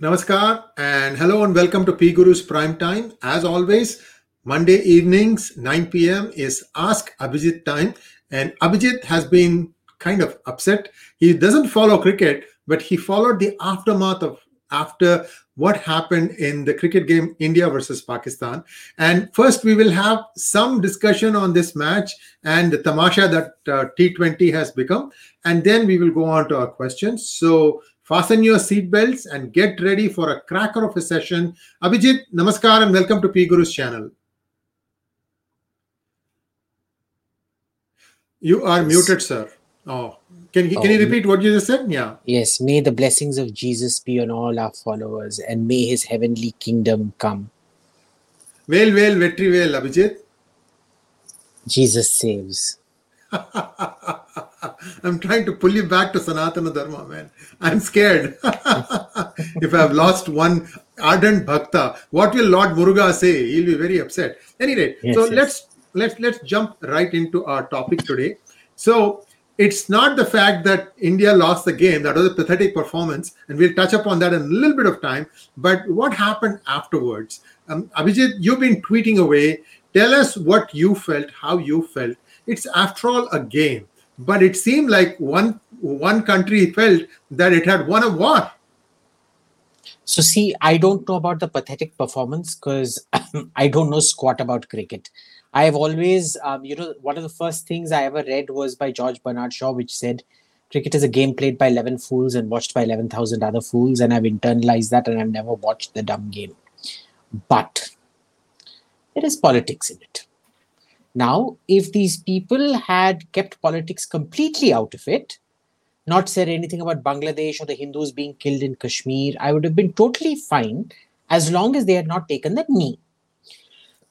Namaskar and hello and welcome to P Guru's Prime Time. As always, Monday evenings, 9 p.m. is Ask Abhijit time. And Abhijit has been kind of upset. He doesn't follow cricket, but he followed the aftermath of after what happened in the cricket game India versus Pakistan. And first, we will have some discussion on this match and the tamasha that uh, T20 has become. And then we will go on to our questions. So, Fasten your seatbelts and get ready for a cracker of a session. Abhijit, namaskar and welcome to P Guru's channel. You are muted, sir. Oh, can, can oh, you repeat what you just said? Yeah. Yes. May the blessings of Jesus be on all our followers and may his heavenly kingdom come. Well, well, vetri well, Abhijit. Jesus saves. I'm trying to pull you back to Sanatana Dharma, man. I'm scared. if I've lost one ardent bhakta, what will Lord Muruga say? He'll be very upset. Anyway, yes, so yes. let's let's let's jump right into our topic today. So it's not the fact that India lost the game, that was a pathetic performance, and we'll touch upon that in a little bit of time. But what happened afterwards? Um, Abhijit, you've been tweeting away. Tell us what you felt, how you felt. It's after all a game but it seemed like one one country felt that it had won a war. So see, I don't know about the pathetic performance because I don't know squat about cricket. I have always, um, you know, one of the first things I ever read was by George Bernard Shaw, which said, "Cricket is a game played by eleven fools and watched by eleven thousand other fools," and I've internalized that, and I've never watched the dumb game. But there is politics in it. Now, if these people had kept politics completely out of it, not said anything about Bangladesh or the Hindus being killed in Kashmir, I would have been totally fine as long as they had not taken the knee.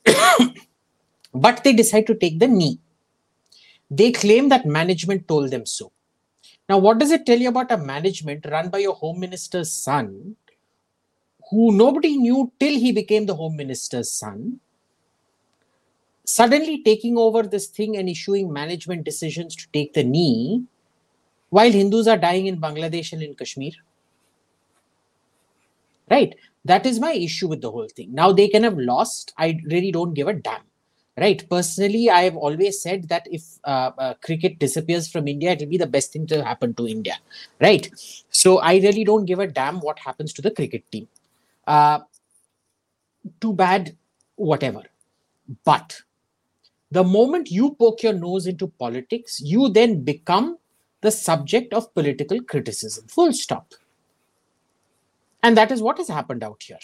but they decide to take the knee. They claim that management told them so. Now, what does it tell you about a management run by your home minister's son, who nobody knew till he became the home minister's son, suddenly taking over this thing and issuing management decisions to take the knee while Hindus are dying in Bangladesh and in Kashmir. Right? That is my issue with the whole thing. Now they can have lost. I really don't give a damn. Right? Personally, I have always said that if uh, uh, cricket disappears from India, it will be the best thing to happen to India. Right? So I really don't give a damn what happens to the cricket team. Uh, too bad, whatever. But the moment you poke your nose into politics, you then become the subject of political criticism. Full stop. And that is what has happened out here.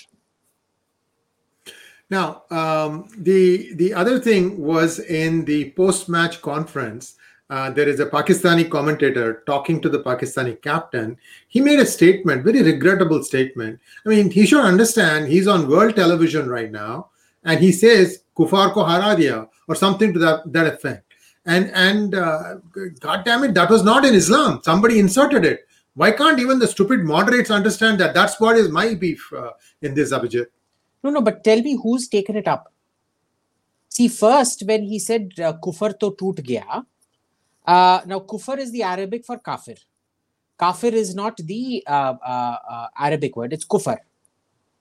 Now, um, the the other thing was in the post-match conference. Uh, there is a Pakistani commentator talking to the Pakistani captain. He made a statement, very regrettable statement. I mean, he should understand he's on world television right now, and he says kufar ko hara diya or something to that, that effect. And and uh, god damn it that was not in islam. Somebody inserted it. Why can't even the stupid moderates understand that? That's what is my beef uh, in this abhijit. No no but tell me who's taken it up? See first when he said uh, kufar to toot gaya uh, now kufar is the arabic for kafir. Kafir is not the uh, uh, uh, arabic word. It's kufar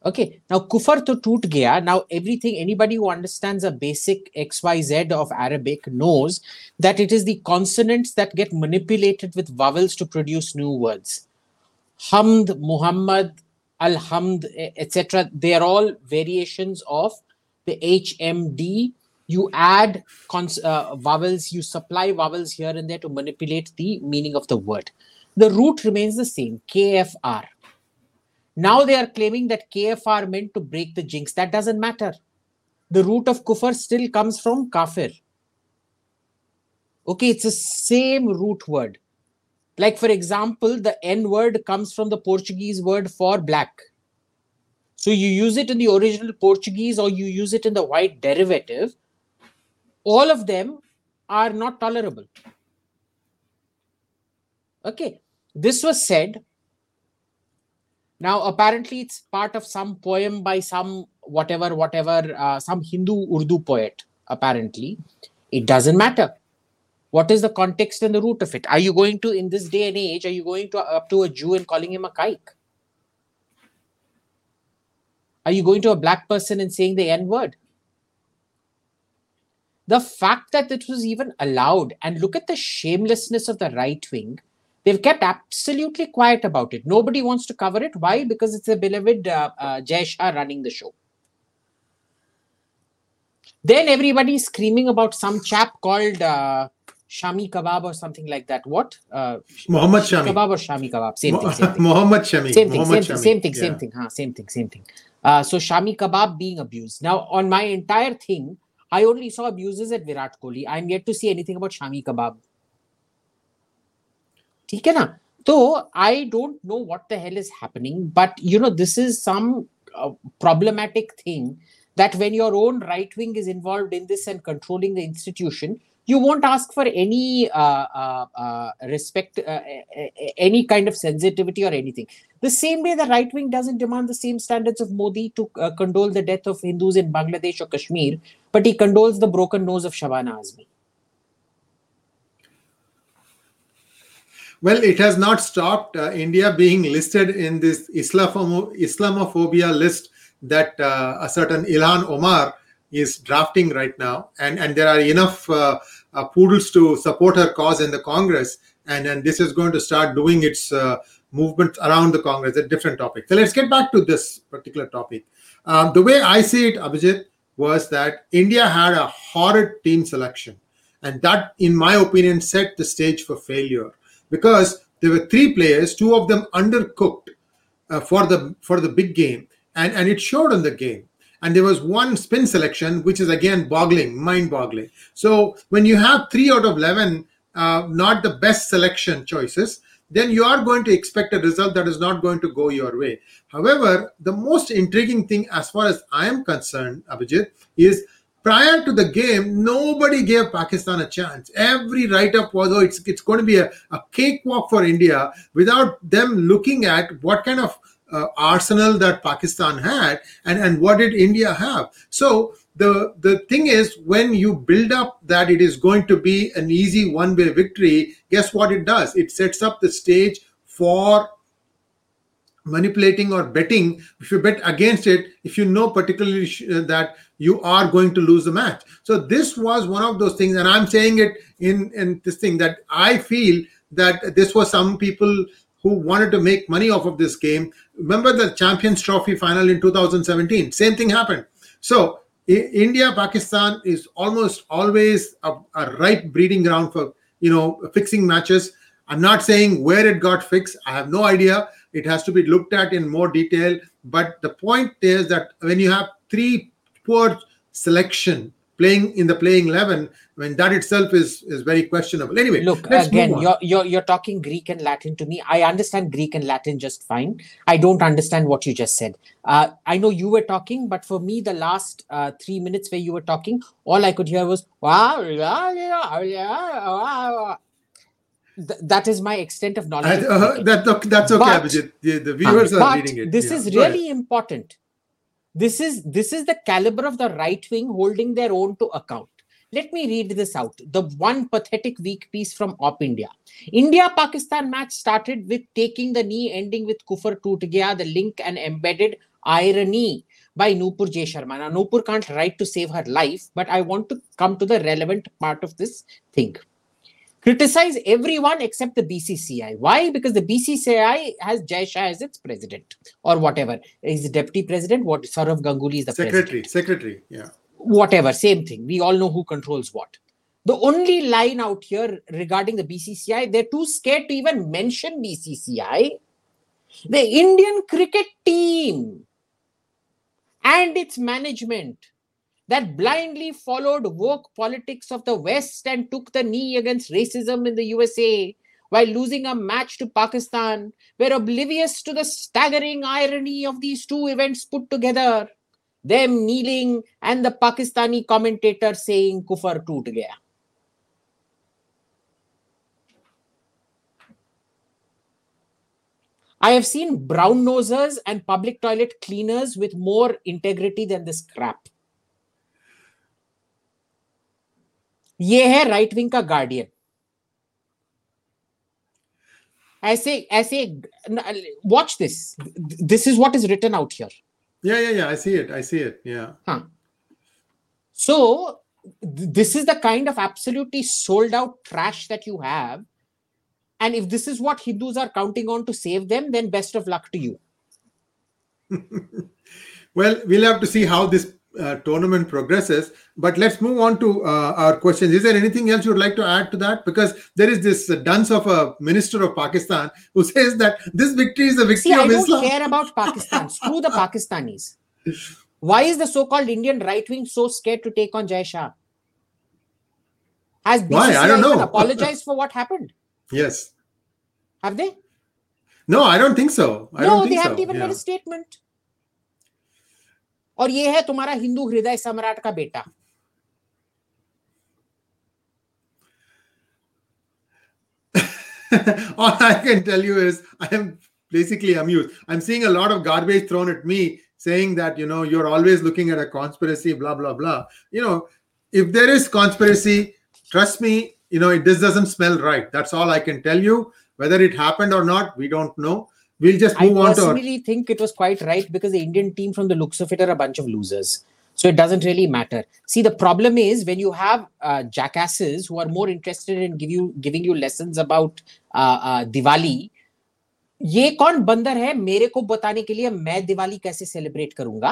Okay, now kufar to toot gaya. Now everything, anybody who understands a basic XYZ of Arabic knows that it is the consonants that get manipulated with vowels to produce new words. Hamd, Muhammad, Alhamd, etc. They are all variations of the HMD. You add cons- uh, vowels, you supply vowels here and there to manipulate the meaning of the word. The root remains the same, KFR now they are claiming that KFR meant to break the jinx. That doesn't matter. The root of kufr still comes from kafir. Okay, it's the same root word. Like, for example, the N word comes from the Portuguese word for black. So you use it in the original Portuguese or you use it in the white derivative. All of them are not tolerable. Okay, this was said now, apparently, it's part of some poem by some whatever, whatever, uh, some Hindu Urdu poet, apparently. It doesn't matter. What is the context and the root of it? Are you going to, in this day and age, are you going to up to a Jew and calling him a kike? Are you going to a black person and saying the N word? The fact that it was even allowed, and look at the shamelessness of the right wing, they've kept absolutely quiet about it. Nobody wants to cover it. Why? Because it's the beloved uh, uh, Jay Shah running the show. Then everybody's screaming about some chap called uh, Shami Kebab or something like that. What? Uh, Muhammad Shami. Kebab or Shami Kebab? Same thing. Same thing. Muhammad Shami. Same thing. Muhammad Same, Shami. same thing. Yeah. Same thing. Huh? Same thing. Same thing. Uh, so Shami Kebab being abused. Now on my entire thing, I only saw abuses at Virat Kohli. I'm yet to see anything about Shami Kebab. ठीक है ना तो I don't know what the hell is happening, but you know this is some uh, problematic thing that when your own right wing is involved in this and controlling the institution, you won't ask for any uh, uh, uh, respect, uh, a- a- any kind of sensitivity or anything. The same way the right wing doesn't demand the same standards of Modi to uh, condole the death of Hindus in Bangladesh or Kashmir, but he condoles the broken nose of Shabana Azmi. Well, it has not stopped uh, India being listed in this Islamophobia, list that uh, a certain Ilhan Omar is drafting right now, and and there are enough uh, uh, poodles to support her cause in the Congress, and and this is going to start doing its uh, movement around the Congress. A different topic. So let's get back to this particular topic. Um, the way I see it, Abhijit, was that India had a horrid team selection, and that, in my opinion, set the stage for failure because there were three players, two of them undercooked uh, for the for the big game, and and it showed in the game. And there was one spin selection, which is again boggling, mind-boggling. So when you have three out of eleven, uh, not the best selection choices, then you are going to expect a result that is not going to go your way. However, the most intriguing thing, as far as I am concerned, Abhijit, is prior to the game, nobody gave Pakistan a chance. Every write-up was, oh, it's it's going to be a, a cakewalk for India without them looking at what kind of uh, arsenal that Pakistan had and, and what did India have. So the the thing is when you build up that it is going to be an easy one-way victory, guess what it does? It sets up the stage for manipulating or betting if you bet against it if you know particularly uh, that you are going to lose the match. So this was one of those things and i'm saying it in in this thing that i feel that this was some people who wanted to make money off of this game. Remember the champions trophy final in 2017 same thing happened. So india pakistan is almost always a, a ripe breeding ground for you know fixing matches. I'm not saying where it got fixed. I have no idea it has to be looked at in more detail but the point is that when you have three poor selection playing in the playing 11 when that itself is is very questionable anyway Look, again, you're, you're you're talking Greek and Latin to me. I understand Greek and Latin just fine. I don't understand what you just said. Uh, I know you were talking, but for me, the last uh, three minutes where you were talking, all I could hear was wow, yeah, yeah, yeah, wow, wow, yeah, yeah, yeah, wow. Th- that is my extent of knowledge. I- uh, that, that's okay But- Abhijit. The, the viewers are reading it this Yeah, is really important this is this is the caliber of the right wing holding their own to account let me read this out the one pathetic weak piece from OpIndia india pakistan match started with taking the knee ending with kufar toot gaya the link and embedded irony by Nupur J. Sharma. Now, Nupur can't write to save her life, but I want to come to the relevant part of this thing criticize everyone except the BCCI. Why? Because the BCCI has Jay Shah as its president or whatever. He's the deputy president. What Sourav Ganguly is the secretary president. secretary yeah Whatever, same thing. We all know who controls what. The only line out here regarding the BCCI, they're too scared to even mention BCCI. The Indian cricket team and its management that blindly followed woke politics of the West and took the knee against racism in the USA while losing a match to Pakistan were oblivious to the staggering irony of these two events put together. Them kneeling and the Pakistani commentator saying Kufar toot gaya. I have seen brown nosers and public toilet cleaners with more integrity than this crap. ये है right wing का guardian ऐसे ऐसे watch this this is what is written out here Yeah, yeah, yeah. I see it. I see it. Yeah. Huh. So th- this is the kind of absolutely sold out trash that you have. And if this is what Hindus are counting on to save them, then best of luck to you. well, we'll have to see how this uh, tournament progresses. But let's move on to uh, our questions. Is there anything else you would like to add to that? Because there is this uh, dunce of a minister of Pakistan who says that this victory is a victory See, of I don't Islam. care about Pakistan. Screw the Pakistanis. Why is the so-called Indian right wing so scared to take on Jay Shah? Has BCCI Why? I don't know. apologized for what happened? Yes. Have they? No, I don't think so. I no, they haven't even Yeah. made a statement. और ये है तुम्हारा हिंदू हृदय सम्राट का बेटा All I can tell you is I am basically amused. I'm seeing a lot of garbage thrown at me saying that, you know, you're always looking at a conspiracy, blah, blah, blah. You know, if there is conspiracy, trust me, you know, it, this doesn't smell right. That's all I can tell you. Whether it happened or not, we don't know. We'll just I move on to our, personally think it was quite right because the Indian team, from the looks of it, are a bunch of losers. So it doesn't really matter. See, the problem is when you have uh, jackasses who are more interested in give you giving you lessons about uh, uh, Diwali. ये कौन बंदर है मेरे को बताने के लिए मैं दिवाली कैसे सेलिब्रेट करूंगा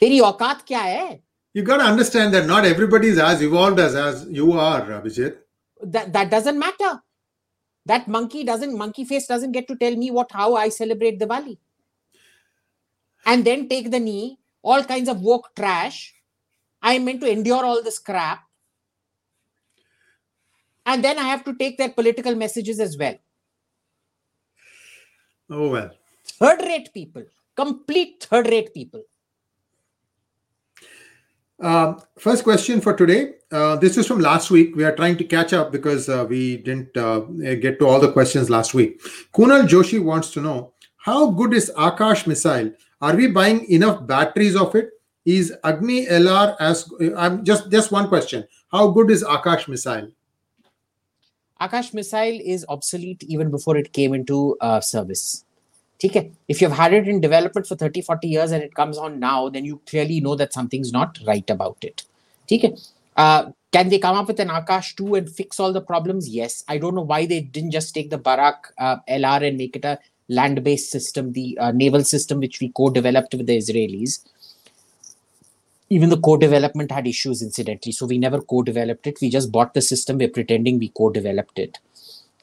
तेरी औकात क्या है you got to understand that not everybody is as evolved as, as you are, Abhijit. that that doesn't matter that monkey doesn't monkey face doesn't get to tell me what how i celebrate diwali. And then take the knee all kinds of woke trash. I am meant to endure all this crap. And then i have to take their political messages as well. Oh, well. third rate people complete third rate people first question for today. Uh, this is from last week. We are trying to catch up because uh, we didn't uh, get to all the questions last week. Kunal Joshi wants to know how good is Akash missile? Are we buying enough batteries of it? Is Agni LR as? I'm just just one question. How good is Akash missile? Akash missile is obsolete even before it came into uh, service. Okay. If you've had it in development for 30, 40 years and it comes on now, then you clearly know that something's not right about it. Okay. Uh, can they come up with an Akash 2 and fix all the problems? Yes. I don't know why they didn't just take the Barak uh, LR and make it a land based system, the uh, naval system which we co developed with the Israelis. Even the co development had issues, incidentally. So we never co developed it. We just bought the system. We're pretending we co developed it.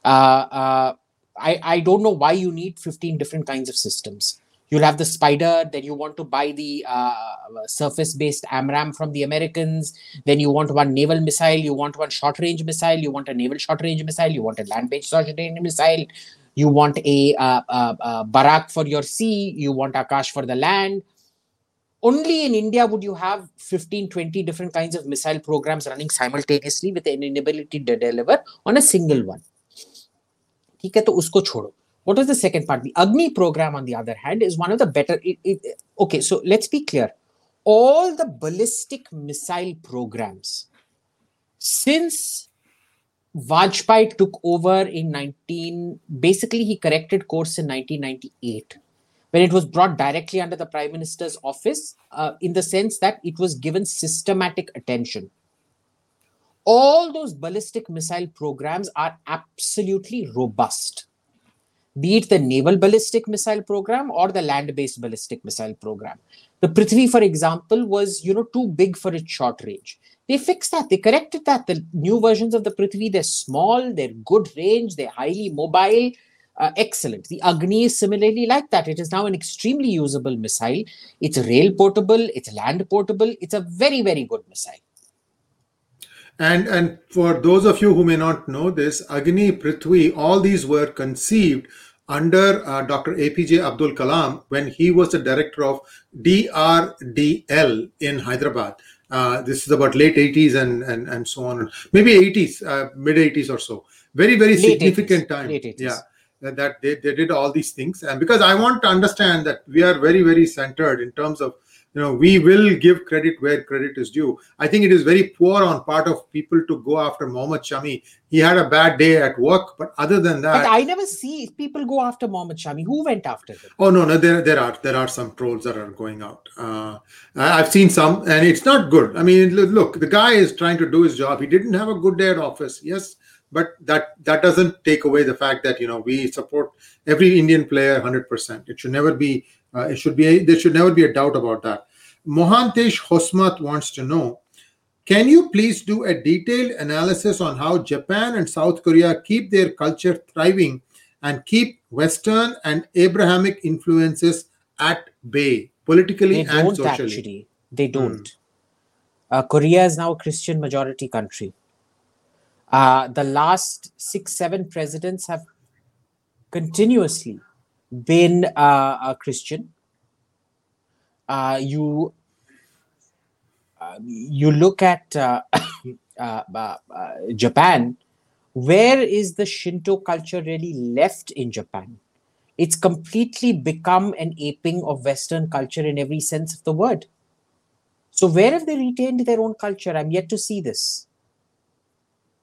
Uh, uh, I, I don't know why you need 15 different kinds of systems. You'll have the Spider, then you want to buy the uh, surface based AMRAAM from the Americans, then you want one naval missile, you want one short range missile, you want a naval short range missile, you want a land based short range missile, you want a uh, uh, uh, Barak for your sea, you want Akash for the land. Only in India would you have 15, 20 different kinds of missile programs running simultaneously with an inability to deliver on a single one. ठीक है तो उसको छोड़ो what was the second part the agni program on the other hand is one of the better it, it, okay so let's be clear all the ballistic missile programs since Vajpayee took over in 19 basically he corrected course in 1998 when it was brought directly under the prime minister's office uh, in the sense that it was given systematic attention all those ballistic missile programs are absolutely robust. Be it the naval ballistic missile program or the land based ballistic missile program. The prithvi for example was you know too big for its short range. They fixed that. They corrected that. The new versions of the prithvi they're small they're good range they're highly mobile uh, excellent. The agni is similarly like that. It is now an extremely usable missile. It's rail portable it's land portable it's a very very good missile And and for those of you who may not know this, Agni, Prithvi, all these were conceived under uh, Dr. APJ Abdul Kalam when he was the director of DRDL in Hyderabad. Uh, this is about late 80s and and, and so on, maybe 80s, uh, mid 80s or so. Very very Late significant 80s, time. late 80s. Yeah, that, that they, they did all these things, and because I want to understand that we are very very centered in terms of you know we will give credit where credit is due. I think it is very poor on part of people to go after mohammad shami. He had a bad day at work but other than that but i never see people go after mohammad shami. Who went after him? Oh no no there, there are there are some trolls that are going out. Uh, i've seen some and it's not good. I mean look the guy is trying to do his job. He didn't have a good day at office yes but that that doesn't take away the fact that you know we support every indian player 100% it should never be uh, it should be there should never be a doubt about that mohantesh hosmat wants to know can you please do a detailed analysis on how japan and south korea keep their culture thriving and keep western and abrahamic influences at bay politically they and don't socially? actually. They don't. Uh, korea is now a christian majority country. Uh, the last six, seven presidents have continuously been uh, a Christian. Uh, you you look at Japan. Where is the Shinto culture really left in Japan? It's completely become an aping of Western culture in every sense of the word. So, where have they retained their own culture? I'm yet to see this.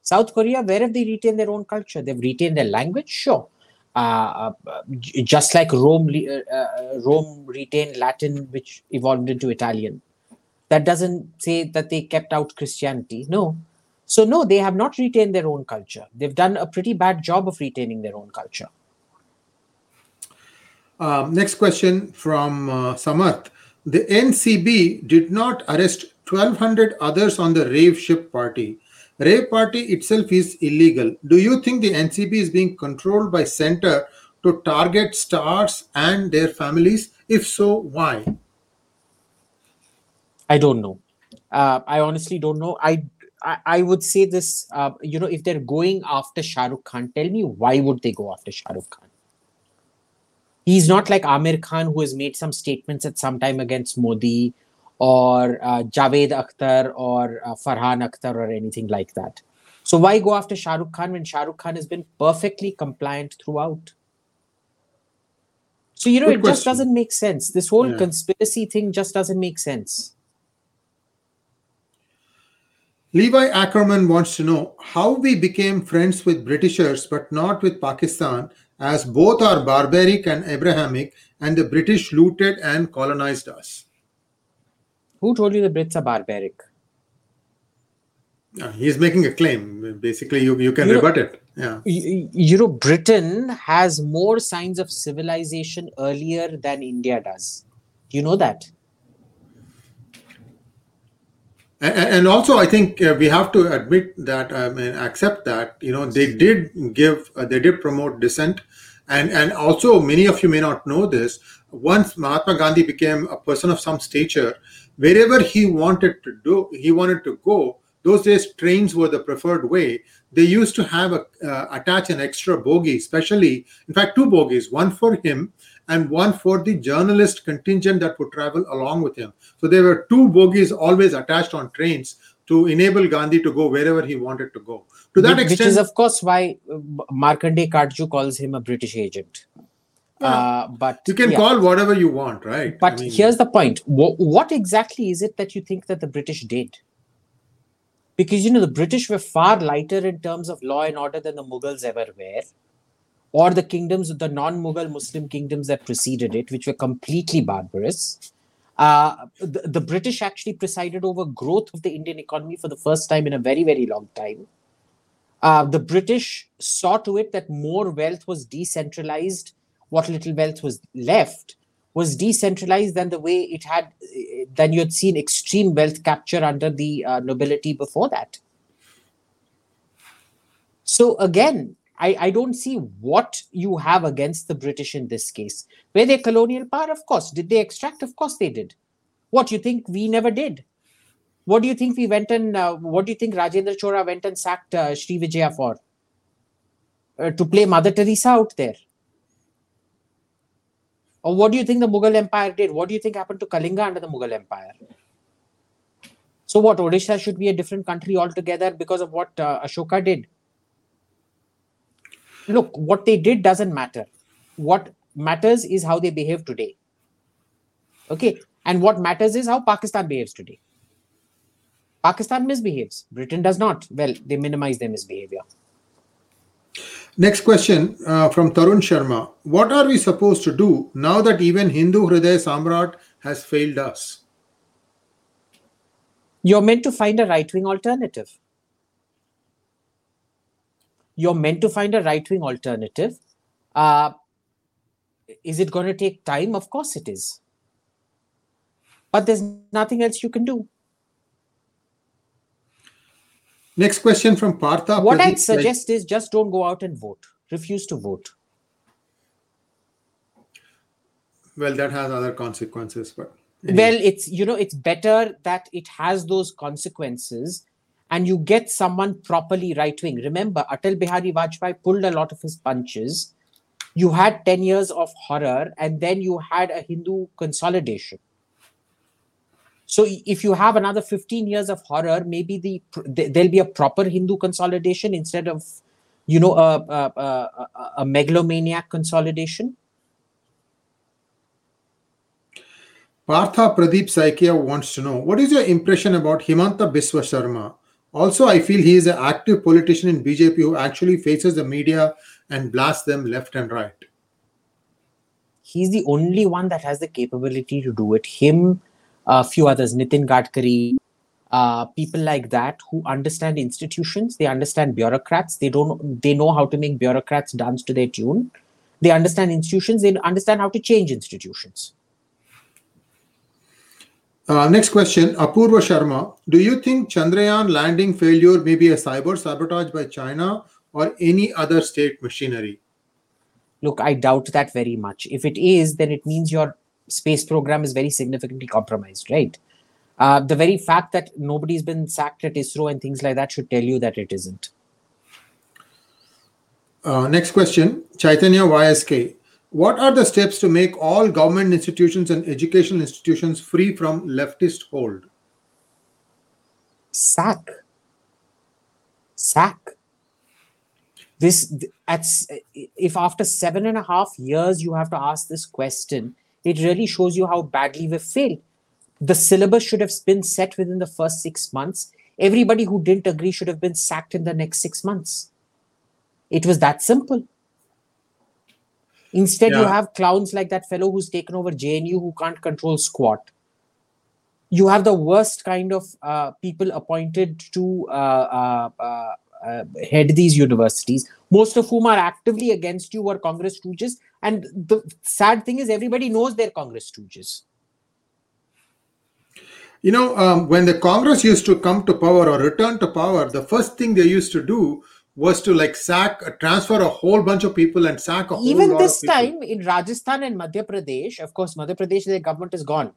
South Korea, where have they retained their own culture? They've retained their language, sure. Uh, uh, just like Rome, uh, uh, Rome retained Latin, which evolved into Italian. That doesn't say that they kept out Christianity. No. So, no, they have not retained their own culture. They've done a pretty bad job of retaining their own culture. Um, next question from uh, Samarth. The NCB did not arrest 1200 others on the rave ship party Rave party itself is illegal. Do you think the NCB is being controlled by center to target stars and their families? If so, why? I don't know. Uh, I honestly don't know. I I, I would say this. Uh, you know, if they're going after Shah Rukh Khan, tell me why would they go after Shah Rukh Khan? He's not like Aamir Khan, who has made some statements at some time against Modi or uh, Javed Akhtar or uh, Farhan Akhtar or anything like that. So why go after Shah Rukh Khan when Shah Rukh Khan has been perfectly compliant throughout? So you know Good it question. just doesn't make sense. This whole yeah. conspiracy thing just doesn't make sense. Levi Ackerman wants to know how we became friends with Britishers but not with Pakistan, as both are barbaric and Abrahamic, and the British looted and colonized us. Who told you the Brits are barbaric? Uh, he's making a claim. Basically, you, you can rebut it. Yeah. You know, Britain has more signs of civilization earlier than India does. Do you know that? And also, I think uh, we have to admit that, I mean, accept that, you know, they did give, uh, they did promote dissent. And, and also, many of you may not know this. Once Mahatma Gandhi became a person of some stature, wherever he wanted to do he wanted to go those days trains were the preferred way they used to have a uh, attach an extra bogie especially in fact two bogies one for him and one for the journalist contingent that would travel along with him so there were two bogies always attached on trains to enable gandhi to go wherever he wanted to go to that which, extent which is of course why uh, markandeya katju calls him a british agent uh, but you can yeah. call whatever you want, right? But I mean, here's the point: what, what exactly is it that you think that the British did? Because you know the British were far lighter in terms of law and order than the Mughals ever were, or the kingdoms, of the non-Mughal Muslim kingdoms that preceded it, which were completely barbarous. Uh, the, the British actually presided over growth of the Indian economy for the first time in a very, very long time. Uh, the British saw to it that more wealth was decentralized what little wealth was left was decentralized than the way it had than you had seen extreme wealth capture under the uh, nobility before that so again I, I don't see what you have against the british in this case. Were they colonial power? Of course. Did they extract? Of course they did. What you think we never did? What do you think we went and uh, what do you think rajendra chola went and sacked uh, Sri Vijaya for? Uh, to play mother teresa out there? Or what do you think the Mughal Empire did? What do you think happened to Kalinga under the Mughal Empire? So what, Odisha should be a different country altogether because of what uh, Ashoka did? Look, what they did doesn't matter. What matters is how they behave today. Okay, And what matters is how Pakistan behaves today. Pakistan misbehaves. Britain does not. Well, they minimize their misbehavior. Next question uh, from Tarun Sharma. What are we supposed to do now that even Hindu Hriday Samrat has failed us? You're meant to find a right wing alternative. You're meant to find a right wing alternative. Uh, is it going to take time? Of course it is. But there's nothing else you can do. Next question from Partha. What I'd suggest is just don't go out and vote. Refuse to vote. Well, that has other consequences, but anyway. well, it's you know it's better that it has those consequences, and you get someone properly right wing. Remember, Atal Bihari Vajpayee pulled a lot of his punches. You had ten years of horror, and then you had a Hindu consolidation so if you have another 15 years of horror, maybe the there'll be a proper Hindu consolidation instead of, you know, a, a, a, a megalomaniac consolidation. Partha Pradeep Saikia wants to know what is your impression about Himanta Biswa Sharma? Also, I feel he is an active politician in BJP who actually faces the media and blasts them left and right. He's the only one that has the capability to do it. Him, a few others, Nitin Gadkari, uh, people like that who understand institutions, they understand bureaucrats, they don't they know how to make bureaucrats dance to their tune. They understand institutions, they understand how to change institutions. Uh, next question, Apurva Sharma. Do you think Chandrayaan landing failure may be a cyber sabotage by China or any other state machinery? Look, I doubt that very much. If it is, then it means your space program is very significantly compromised, right? Uh, the very fact that nobody's been sacked at ISRO and things like that should tell you that it isn't. Uh, next question, Chaitanya YSK. What are the steps to make all government institutions and educational institutions free from leftist hold? Sack. Sack. This at if after seven and a half years you have to ask this question, it really shows you how badly we've failed. The syllabus should have been set within the first six months. Everybody who didn't agree should have been sacked in the next six months. It was that simple. Instead, yeah. you have clowns like that fellow who's taken over JNU who can't control squat. You have the worst kind of uh, people appointed to uh, uh, uh uh, head these universities, most of whom are actively against you or Congress stooges. And the sad thing is, everybody knows they're Congress stooges. You know, um, when the Congress used to come to power or return to power, the first thing they used to do was to like sack, transfer a whole bunch of people and sack a whole Even this time in Rajasthan and Madhya Pradesh, of course, Madhya Pradesh, the government is gone.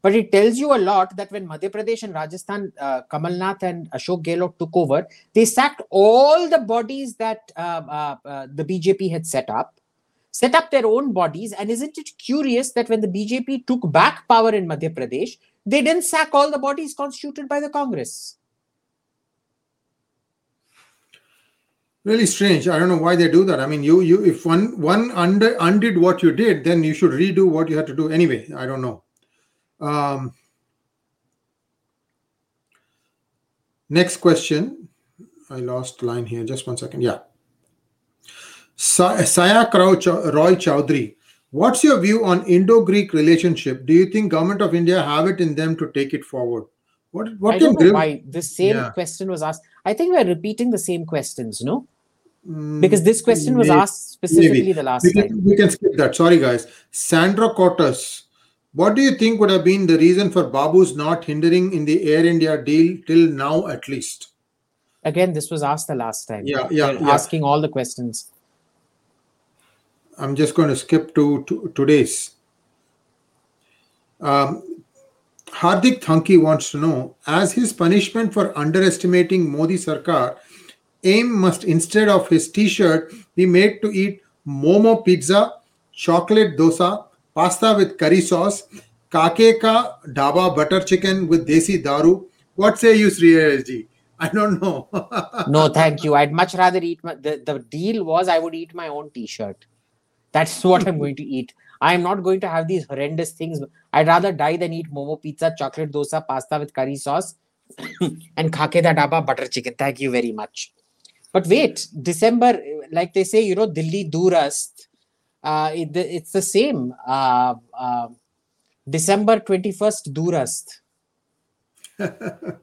But it tells you a lot that when Madhya Pradesh and Rajasthan, uh, Kamal Nath and Ashok Gehlot took over, they sacked all the bodies that uh, uh, uh the BJP had set up, set up their own bodies. And isn't it curious that when the BJP took back power in Madhya Pradesh, they didn't sack all the bodies constituted by the Congress? Really strange i don't know why they do that i mean you you if one one under undid what you did then you should redo what you had to do anyway i don't know um, next question. I lost line here. Just one second. Yeah. Sayak Roy Chowdhury. What's your view on Indo-Greek relationship? Do you think government of India have it in them to take it forward? What what I don't know why the same yeah. question was asked. I think we're repeating the same questions, no? Mm, because this question was maybe, asked specifically maybe. the last we can, time. We can skip that. Sorry, guys. Sandra Cortes. What do you think would have been the reason for Babu's not hindering in the Air India deal till now, at least? Again, this was asked the last time. Yeah, yeah, yeah. Asking all the questions. I'm just going to skip to, to today's. Um, Hardik Thanki wants to know, as his punishment for underestimating Modi Sarkar, AIM must instead of his t-shirt be made to eat momo pizza, chocolate dosa, pasta with curry sauce, kake ka dhaba butter chicken with desi daru. What say you, Sri ji? I don't know. no, thank you. I'd much rather eat my. The, the deal was I would eat my own t shirt. That's what I'm going to eat. I am not going to have these horrendous things. I'd rather die than eat momo pizza, chocolate dosa, pasta with curry sauce, and khake da daba butter chicken. Thank you very much. But wait, December, like they say, you know, Delhi Durast, uh, it, it's the same. Uh, uh, December 21st, Durast.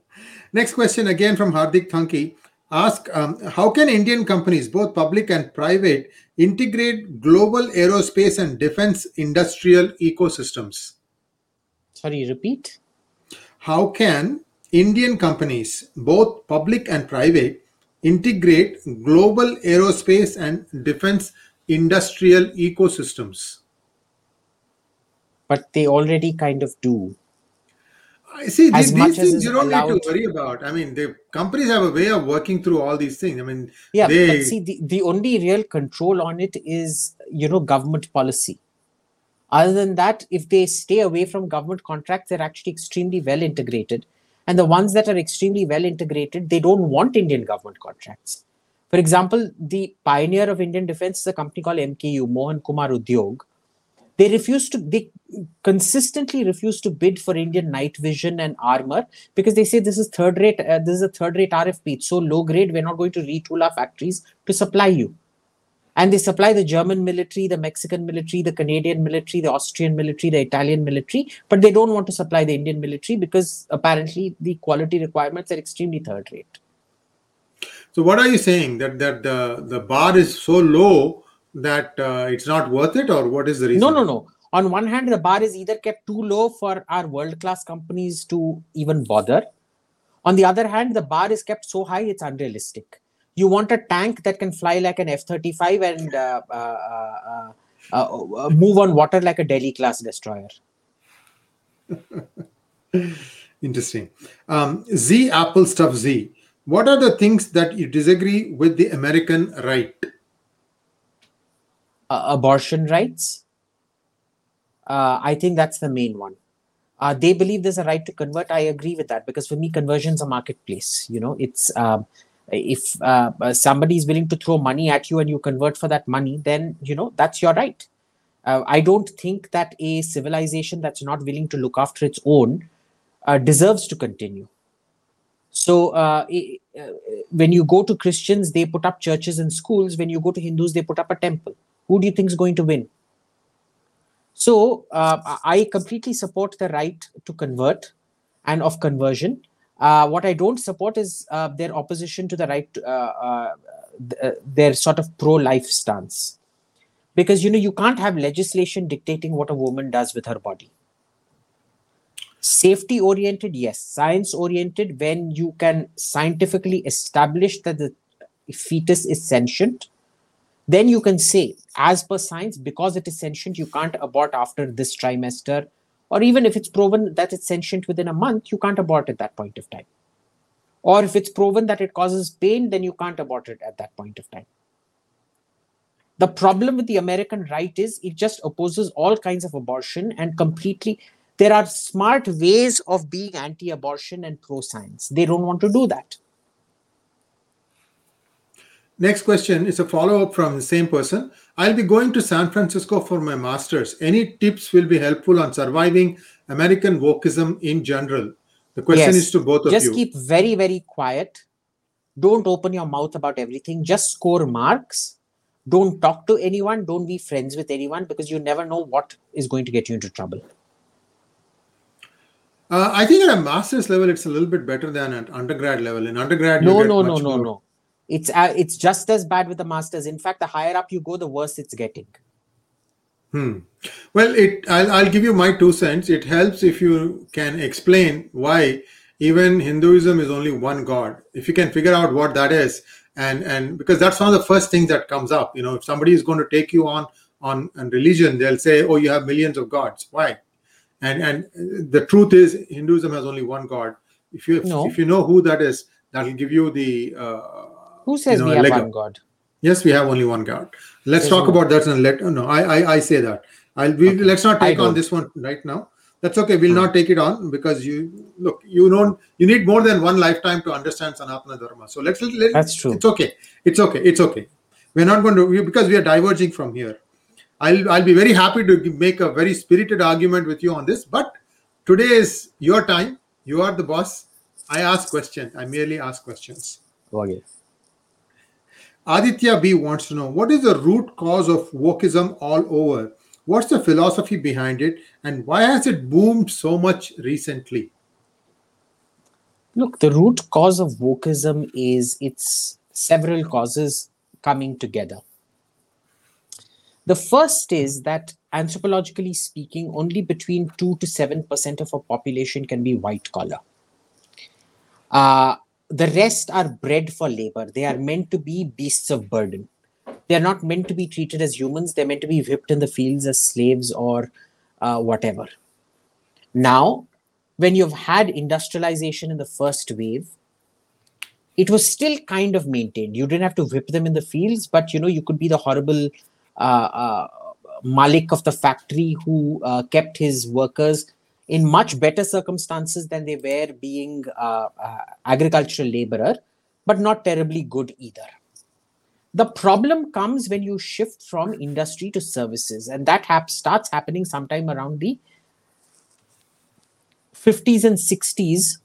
Next question again from Hardik Thanki. Ask um, How can Indian companies, both public and private, integrate global aerospace and defense industrial ecosystems? Sorry, repeat. How can Indian companies, both public and private, integrate global aerospace and defense industrial ecosystems? But they already kind of do. I see As these, these things you don't need to worry about. I mean, the companies have a way of working through all these things. I mean, Yeah, they but see, the, the only real control on it is, you know, government policy. Other than that, if they stay away from government contracts, they're actually extremely well integrated. And the ones that are extremely well integrated, they don't want Indian government contracts. For example, the pioneer of Indian defense is a company called MKU, Mohan Kumar Udyog. They refuse to, they consistently refuse to bid for Indian night vision and armor because they say this is third rate, uh, this is a third rate RFP. It's so low grade, we're not going to retool our factories to supply you. And they supply the German military, the Mexican military, the Canadian military, the Austrian military, the Italian military, but they don't want to supply the Indian military because apparently the quality requirements are extremely third rate. So what are you saying that that the the bar is so low that uh, it's not worth it, or what is the reason? No, no, no. On one hand, the bar is either kept too low for our world class companies to even bother. On the other hand, the bar is kept so high it's unrealistic. You want a tank that can fly like an F 35 and uh, uh, uh, uh, uh, move on water like a Delhi class destroyer. Interesting. Um, Z Apple stuff Z. What are the things that you disagree with the American right? uh, abortion rights. Uh, I think that's the main one. Uh, they believe there's a right to convert. I agree with that because for me, conversion's a marketplace. You know, it's um, if uh, uh, somebody is willing to throw money at you and you convert for that money, then you know that's your right. Uh, I don't think that a civilization that's not willing to look after its own uh, deserves to continue. So uh, i- uh, when you go to Christians, they put up churches and schools. When you go to Hindus, they put up a temple. Who do you think is going to win? So I completely support the right to convert and of conversion. Uh, what I don't support is uh, their opposition to the right, uh, uh, th- uh, their sort of pro-life stance, because you know you can't have legislation dictating what a woman does with her body. Safety oriented, yes. Science oriented, when you can scientifically establish that the fetus is sentient, then you can say, as per science, because it is sentient, you can't abort after this trimester, or even if it's proven that it's sentient within a month, you can't abort at that point of time. Or if it's proven that it causes pain, then you can't abort it at that point of time. The problem with the American right is it just opposes all kinds of abortion and completely. There are smart ways of being anti abortion and pro science. They don't want to do that. Next question is a follow up from the same person. I'll be going to San Francisco for my master's. Any tips will be helpful on surviving American wokeism in general? The question Yes. is to both of you. just keep very very quiet don't open your mouth about everything just score marks don't talk to anyone don't be friends with anyone because you never know what is going to get you into trouble Uh, I think at a master's level, it's a little bit better than at undergrad level. In undergrad, no no no no no it's uh, it's just as bad with the masters in fact the higher up you go the worse it's getting Hmm. Well, it I'll, I'll give you my two cents. It helps if you can explain why even Hinduism is only one God. If you can figure out what that is, and and because that's one of the first things that comes up. You know, if somebody is going to take you on on, on religion, they'll say, "Oh, you have millions of gods." Why? And and the truth is, Hinduism has only one God. If you No. if you know who that is, that'll give you the uh, who says know, we have one god Yes, we have only one God. Let's There's talk about that and let no. I I, I say that. I'll we, Okay. let's not take on this one right now. That's okay. We'll Hmm. not take it on because you look. You don't. You need more than one lifetime to understand Sanatana Dharma. So let's let. That's true. It's okay. It's okay. It's okay. We're not going to because we are diverging from here. I'll, I'll be very happy to make a very spirited argument with you on this. But today is your time. You are the boss. I ask questions. I merely ask questions. Okay. Aditya B wants to know what is the root cause of wokeism all over? What's the philosophy behind it? And why has it boomed so much recently? Look, the root cause of wokeism is its several causes coming together. The first is that anthropologically speaking, only between 2 to 7% of our population can be white collar. Uh, the rest are bred for labor. They are meant to be beasts of burden. They're not meant to be treated as humans. They're meant to be whipped in the fields as slaves or uh, whatever. Now, when you've had industrialization in the first wave, it was still kind of maintained. You didn't have to whip them in the fields, but you know you could be the horrible uh, uh, malik of the factory who uh, kept his workers in much better circumstances than they were being uh, uh, agricultural laborer, but not terribly good either. The problem comes when you shift from industry to services, and that hap- starts happening sometime around the 50s and 60s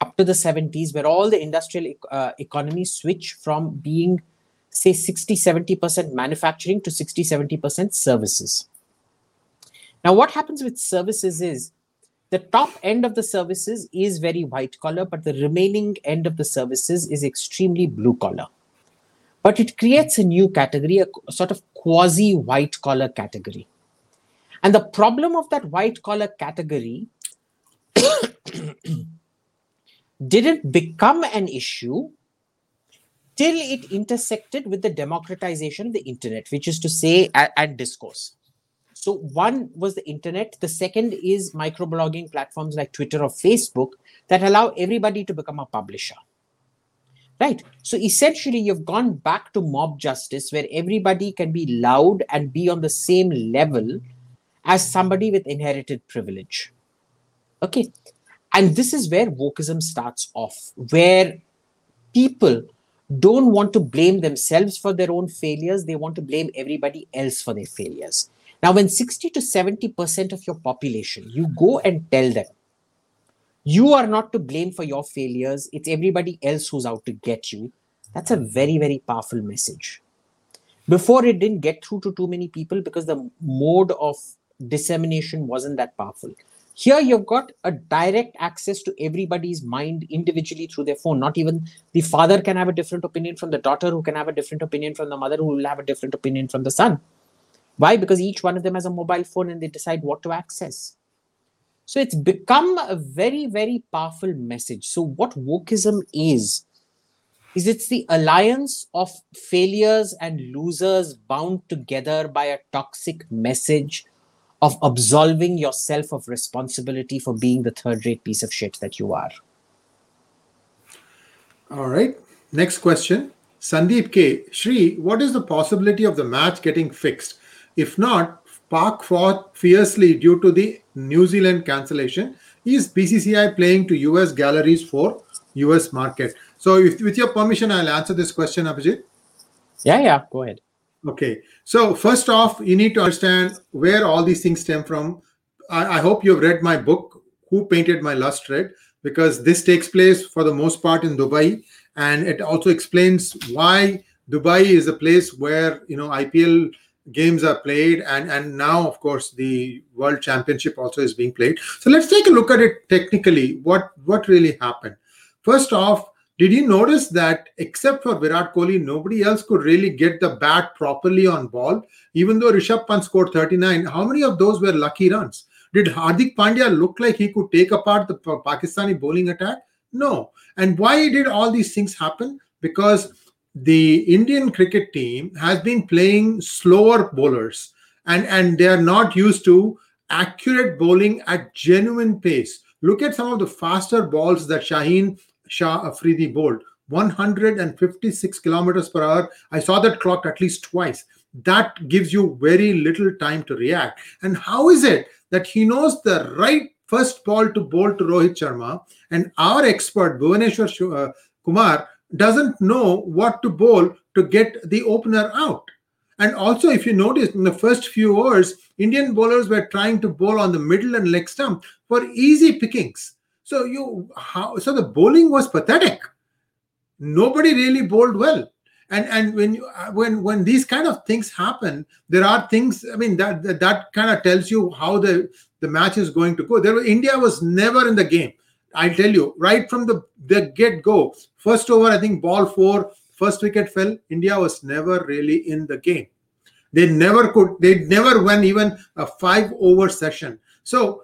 up to the 70s, where all the industrial uh, economy switch from being, say, 60 70% manufacturing to 60 70% services. Now, what happens with services is the top end of the services is very white collar, but the remaining end of the services is extremely blue collar. But it creates a new category, a sort of quasi white collar category. And the problem of that white collar category didn't become an issue till it intersected with the democratization of the internet, which is to say, and discourse. So one was the internet. The second is microblogging platforms like Twitter or Facebook that allow everybody to become a publisher. Right. So essentially, you've gone back to mob justice where everybody can be loud and be on the same level as somebody with inherited privilege. Okay. And this is where wokeism starts off, where people don't want to blame themselves for their own failures. They want to blame everybody else for their failures. Now, when 60 to 70% of your population, you go and tell them, you are not to blame for your failures, it's everybody else who's out to get you. That's a very, very powerful message. Before, it didn't get through to too many people because the mode of dissemination wasn't that powerful. Here, you've got a direct access to everybody's mind individually through their phone. Not even the father can have a different opinion from the daughter, who can have a different opinion from the mother, who will have a different opinion from the son why? Because each one of them has a mobile phone and they decide what to access. So it's become a very, very powerful message. So, what wokeism is, is it's the alliance of failures and losers bound together by a toxic message of absolving yourself of responsibility for being the third rate piece of shit that you are. All right. Next question. Sandeep K. Shri, what is the possibility of the match getting fixed? If not, Pak fought fiercely due to the New Zealand cancellation. Is BCCI playing to US galleries for US market? So, if, with your permission, I'll answer this question, Abhijit. Yeah, yeah, go ahead. Okay. So, first off, you need to understand where all these things stem from. I, I hope you've read my book, Who Painted My Lust Red, because this takes place for the most part in Dubai. And it also explains why Dubai is a place where, you know, IPL games are played and and now of course the world championship also is being played so let's take a look at it technically what what really happened first off did you notice that except for Virat Kohli, nobody else could really get the bat properly on ball? Even though Rishabh Pant scored 39, how many of those were lucky runs? Did Hardik Pandya look like he could take apart the Pakistani bowling attack? No. And why did all these things happen? Because the Indian cricket team has been playing slower bowlers and, and they are not used to accurate bowling at genuine pace. Look at some of the faster balls that Shaheen Shah Afridi bowled 156 kilometers per hour. I saw that clock at least twice. That gives you very little time to react. And how is it that he knows the right first ball to bowl to Rohit Sharma and our expert Bhuvneshwar uh, Kumar doesn't know what to bowl to get the opener out. And also, if you notice, in the first few overs, Indian bowlers were trying to bowl on the middle and leg stump for easy pickings. So you, how, so the bowling was pathetic. Nobody really bowled well. And and when you, uh, when when these kind of things happen, there are things. I mean that that, that kind of tells you how the the match is going to go. There, India was never in the game. I tell you, right from the the get go, first over, I think ball four, first wicket fell. India was never really in the game. They never could. They never won even a five over session. So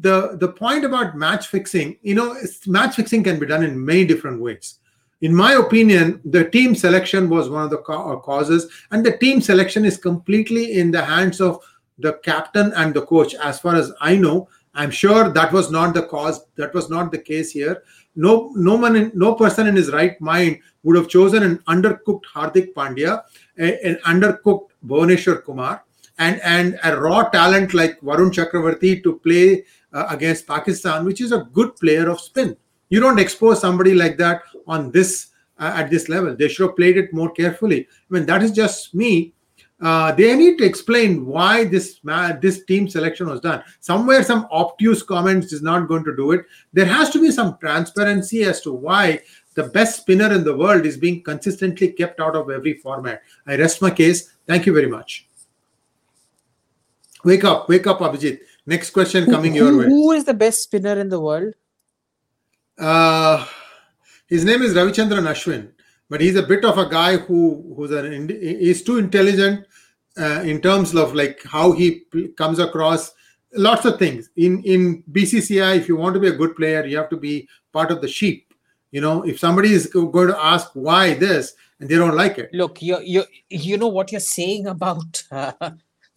the the point about match fixing, you know, match fixing can be done in many different ways in my opinion, the team selection was one of the uh, causes, and the team selection is completely in the hands of the captain and the coach. As far as I know, I'm sure that was not the cause. That was not the case here. No, no man, in, no person in his right mind would have chosen an undercooked Hardik Pandya, an undercooked Bhuvneshwar Kumar, and and a raw talent like Varun Chakravarthy to play uh, against Pakistan, which is a good player of spin. You don't expose somebody like that on this uh, at this level. They should have played it more carefully. I mean, that is just me. Uh, they need to explain why this this team selection was done. Somewhere, some obtuse comments is not going to do it. There has to be some transparency as to why the best spinner in the world is being consistently kept out of every format. I rest my case. Thank you very much. Wake up, wake up, Abhijit. Next question coming who, your way. Who is the best spinner in the world? Uh, his name is Ravichandran Ashwin, but he's a bit of a guy who who's an he's too intelligent uh, in terms of like how he comes across lots of things. In in bcci if you want to be a good player you have to be part of the sheep. You know if somebody is going to ask why this and they don't like it. Look you you you know what you're saying about uh,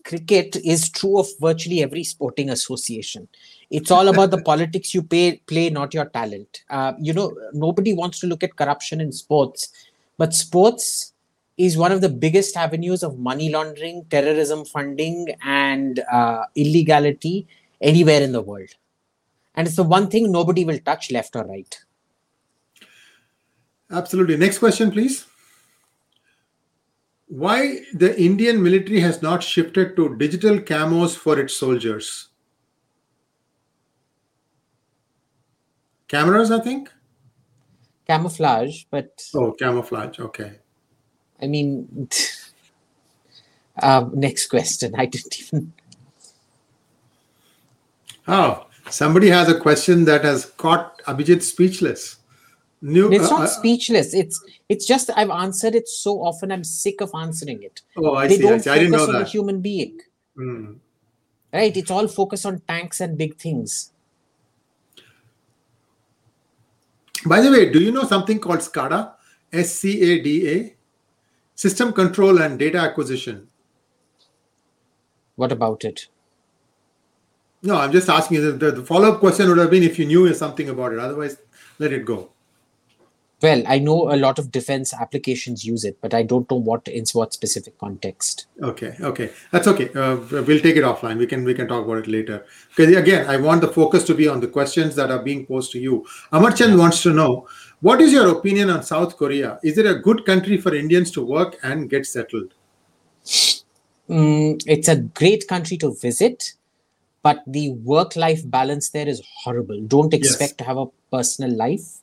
cricket is true of virtually every sporting association. It's all about the politics you pay, play, not your talent. Uh, you know, nobody wants to look at corruption in sports, but sports is one of the biggest avenues of money laundering, terrorism funding, and uh, illegality anywhere in the world. And it's the one thing nobody will touch, left or right. Absolutely. Next question, please. Why the Indian military has not shifted to digital camos for its soldiers? cameras, I think. Camouflage, but oh, camouflage. Okay. I mean, um, next question. I didn't even. Oh, somebody has a question that has caught Abhijit speechless. New, it's not uh, uh, speechless. It's it's just I've answered it so often. I'm sick of answering it. Oh, I they see. Don't I, see. I didn't know on that. the human being. Mm. Right. It's all focused on tanks and big things. By the way, do you know something called SCADA? S C A D A? System Control and Data Acquisition. What about it? No, I'm just asking you. The, the follow up question would have been if you knew something about it. Otherwise, let it go. Well, I know a lot of defense applications use it, but I don't know what in what specific context. Okay, okay, that's okay. Uh, we'll take it offline. We can we can talk about it later. Because again, I want the focus to be on the questions that are being posed to you. Amarchand yeah. wants to know what is your opinion on South Korea? Is it a good country for Indians to work and get settled? Mm, it's a great country to visit, but the work-life balance there is horrible. Don't expect yes. to have a personal life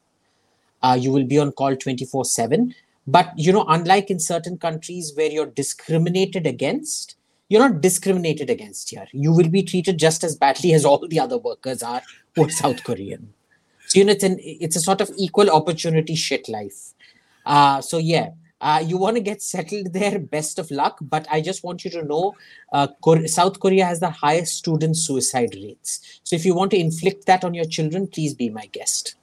uh, you will be on call 24 7 but you know unlike in certain countries where you're discriminated against you're not discriminated against here you will be treated just as badly as all the other workers are who are south korean so you know it's an it's a sort of equal opportunity shit life. Uh, so yeah uh, you want to get settled there best of luck but i just want you to know uh, south korea has the highest student suicide rates. So if you want to inflict that on your children please be my guest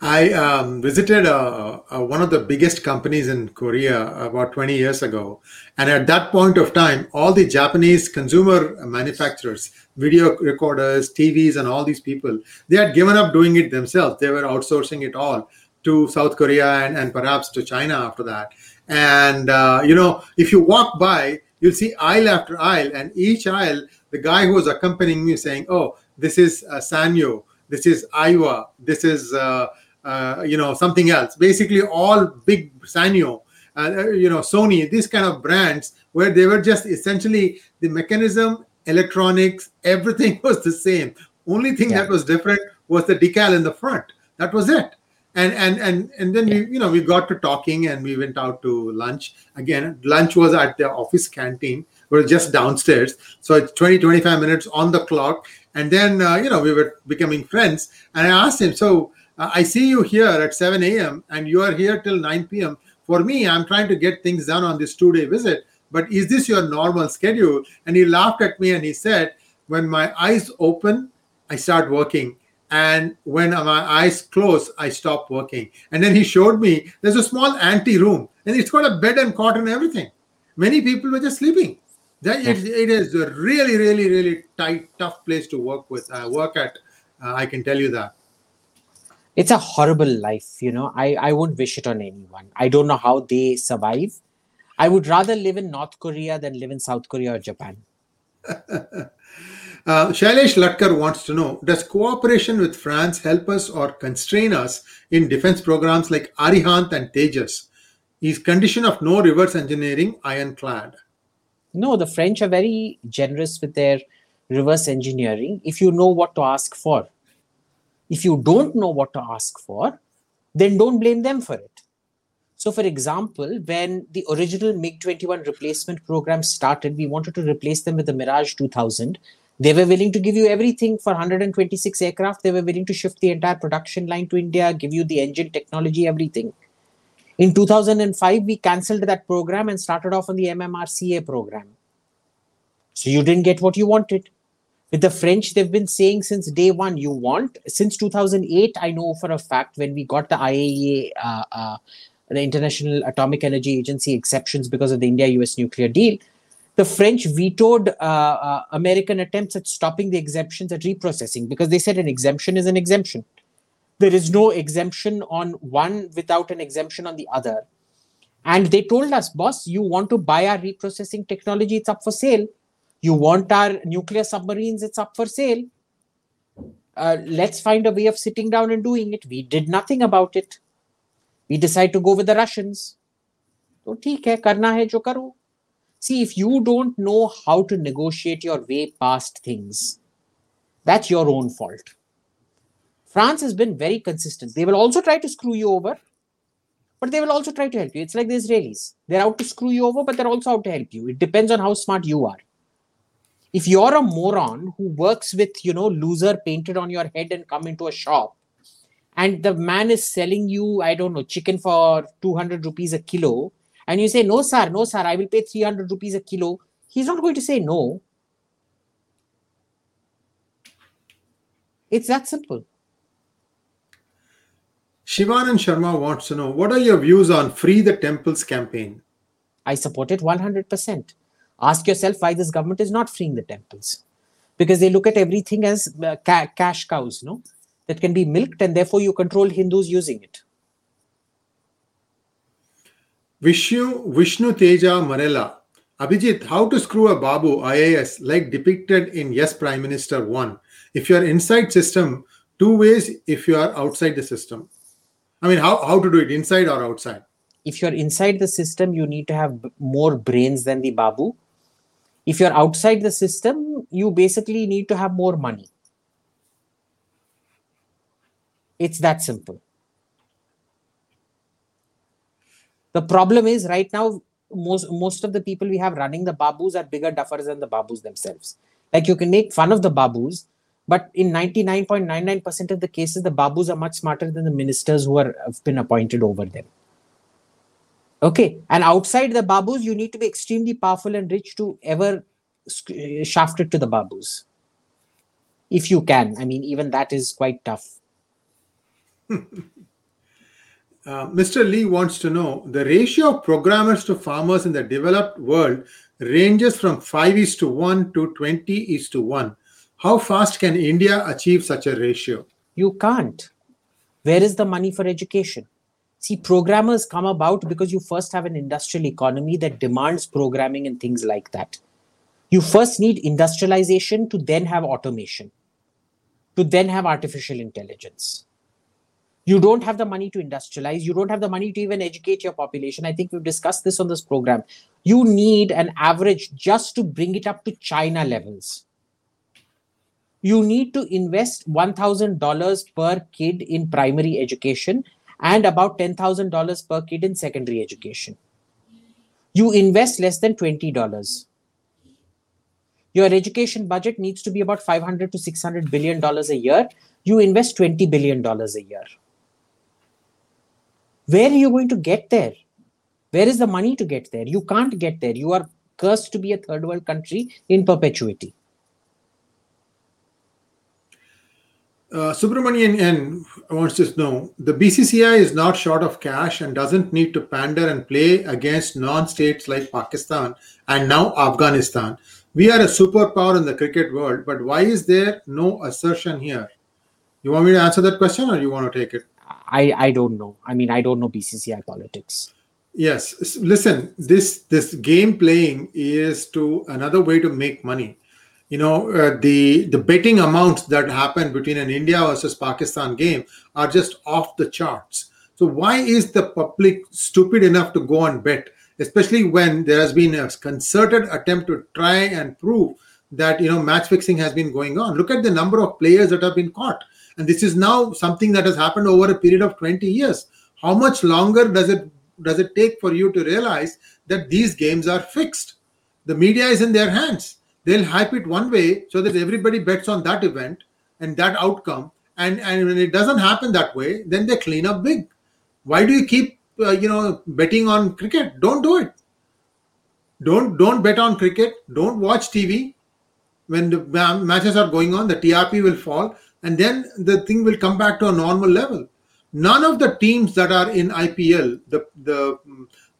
I um, visited uh, uh, one of the biggest companies in Korea about 20 years ago. And at that point of time, all the Japanese consumer manufacturers, video recorders, TVs, and all these people, they had given up doing it themselves. They were outsourcing it all to South Korea and, and perhaps to China after that. And, uh, you know, if you walk by, you'll see aisle after aisle, and each aisle, the guy who was accompanying me saying, Oh, this is uh, Sanyo, this is Aiwa, this is uh, uh, you know something else basically all big sanyo uh, you know, Sony, these kind of brands where they were just essentially the mechanism, electronics, everything was the same. Only thing Yeah. that was different was the decal in the front. That was it. And and and and then we you know we got to talking and we went out to lunch. Again, lunch was at the office canteen. We were just downstairs, so it's 20 25 minutes on the clock. And then uh, you know we were becoming friends. And I asked him, so uh, I see you here at 7 a.m. and you are here till 9 p.m. For me, I'm trying to get things done on this two-day visit. But is this your normal schedule? And he laughed at me and he said, when my eyes open, I start working. And when my eyes close, I stop working. And then he showed me there's a small ante room and it's got a bed and cot and everything. Many people were just sleeping. That it, it is a really, really, really tight, tough place to work with, uh, work at. Uh, I can tell you that. It's a horrible life you know. I i won't wish it on anyone. I don't know how they survive. I would rather live in north korea than live in south korea or japan. Uh, Shailesh Latkar wants to know Does cooperation with France help us or constrain us in defense programs like Arihant and Tejas? Is condition of no reverse engineering ironclad? no the french are very generous with their reverse engineering. If you know what to ask for if you don't know what to ask for then don't blame them for it. So for example when the original mig-21 replacement program started we wanted to replace them with the mirage 2000 they were willing to give you everything for 126 aircraft. They were willing to shift the entire production line to india give you the engine technology everything. In 2005 we cancelled that program and started off on the mmrca program. So you didn't get what you wanted with the french they've been saying since day one you want since 2008 i know for a fact when we got the iaea uh, uh, the international atomic energy agency exceptions because of the india us nuclear deal the French vetoed uh, uh, American attempts at stopping the exemptions at reprocessing because they said an exemption is an exemption. There is no exemption on one without an exemption on the other. And they told us, boss, you want to buy our reprocessing technology, it's up for sale. You want our nuclear submarines, it's up for sale. Uh, let's find a way of sitting down and doing it. We did nothing about it. We decide to go with the Russians. तो ठीक है करना है जो करो See, if you don't know how to negotiate your way past things, that's your own fault. France has been very consistent. They will also try to screw you over, but they will also try to help you. It's like the Israelis. They're out to screw you over, but they're also out to help you. It depends on how smart you are. If you're a moron who works with, you know, loser painted on your head and come into a shop, and the man is selling you, I don't know, chicken for 200 rupees a kilo, and you say, No, sir, no, sir, I will pay 300 rupees a kilo, he's not going to say no. It's that simple. Shivanand Sharma wants to know what are your views on Free the Temples campaign? I support it 100%. Ask yourself why this government is not freeing the temples. Because they look at everything as uh, ca- cash cows, no? That can be milked, and therefore you control Hindus using it. Vishnu Vishnu Teja Marella. Abhijit, how to screw a Babu IAS like depicted in Yes Prime Minister 1? If you are inside system, two ways if you are outside the system. I mean, how, how to do it, inside or outside? If you're inside the system, you need to have more brains than the Babu. If you're outside the system, you basically need to have more money. It's that simple. The problem is right now, most most of the people we have running the babus are bigger duffers than the babus themselves. Like you can make fun of the babus, but in 99.99% of the cases, the babus are much smarter than the ministers who are have been appointed over them. Okay, and outside the babus, you need to be extremely powerful and rich to ever shaft it to the babus. If you can, I mean, even that is quite tough. Uh, Mr. Lee wants to know the ratio of programmers to farmers in the developed world ranges from 5 is to 1 to 20 is to 1. How fast can India achieve such a ratio? You can't. Where is the money for education? See, programmers come about because you first have an industrial economy that demands programming and things like that. You first need industrialization to then have automation, to then have artificial intelligence. You don't have the money to industrialize. You don't have the money to even educate your population. I think we've discussed this on this program. You need an average just to bring it up to China levels. You need to invest $1,000 per kid in primary education and about $10,000 per kid in secondary education. You invest less than $20 your education budget needs to be about 500 to 600 billion dollars a year. You invest 20 billion dollars a year. Where are you going to get there? Where is the money to get there? You can't get there. You are cursed to be a third world country in perpetuity Uh, Subramanian N wants to know the BCCI is not short of cash and doesn't need to pander and play against non states like Pakistan and now Afghanistan. We are a superpower in the cricket world, but why is there no assertion here? You want me to answer that question or you want to take it? I, I don't know. I mean, I don't know BCCI politics. Yes. Listen, this this game playing is to another way to make money you know uh, the the betting amounts that happen between an india versus pakistan game are just off the charts. So why is the public stupid enough to go and bet especially when there has been a concerted attempt to try and prove that you know match fixing has been going on? Look at the number of players that have been caught. And this is now something that has happened over a period of 20 years. How much longer does it does it take for you to realize that these games are fixed? The media is in their hands they'll hype it one way so that everybody bets on that event and that outcome. And and when it doesn't happen that way then they clean up big. Why do you keep uh, you know betting on cricket? Don't do it. Don't don't bet on cricket. Don't watch tv when the matches are going on the trp will fall and then the thing will come back to a normal level. None of the teams that are in ipl the the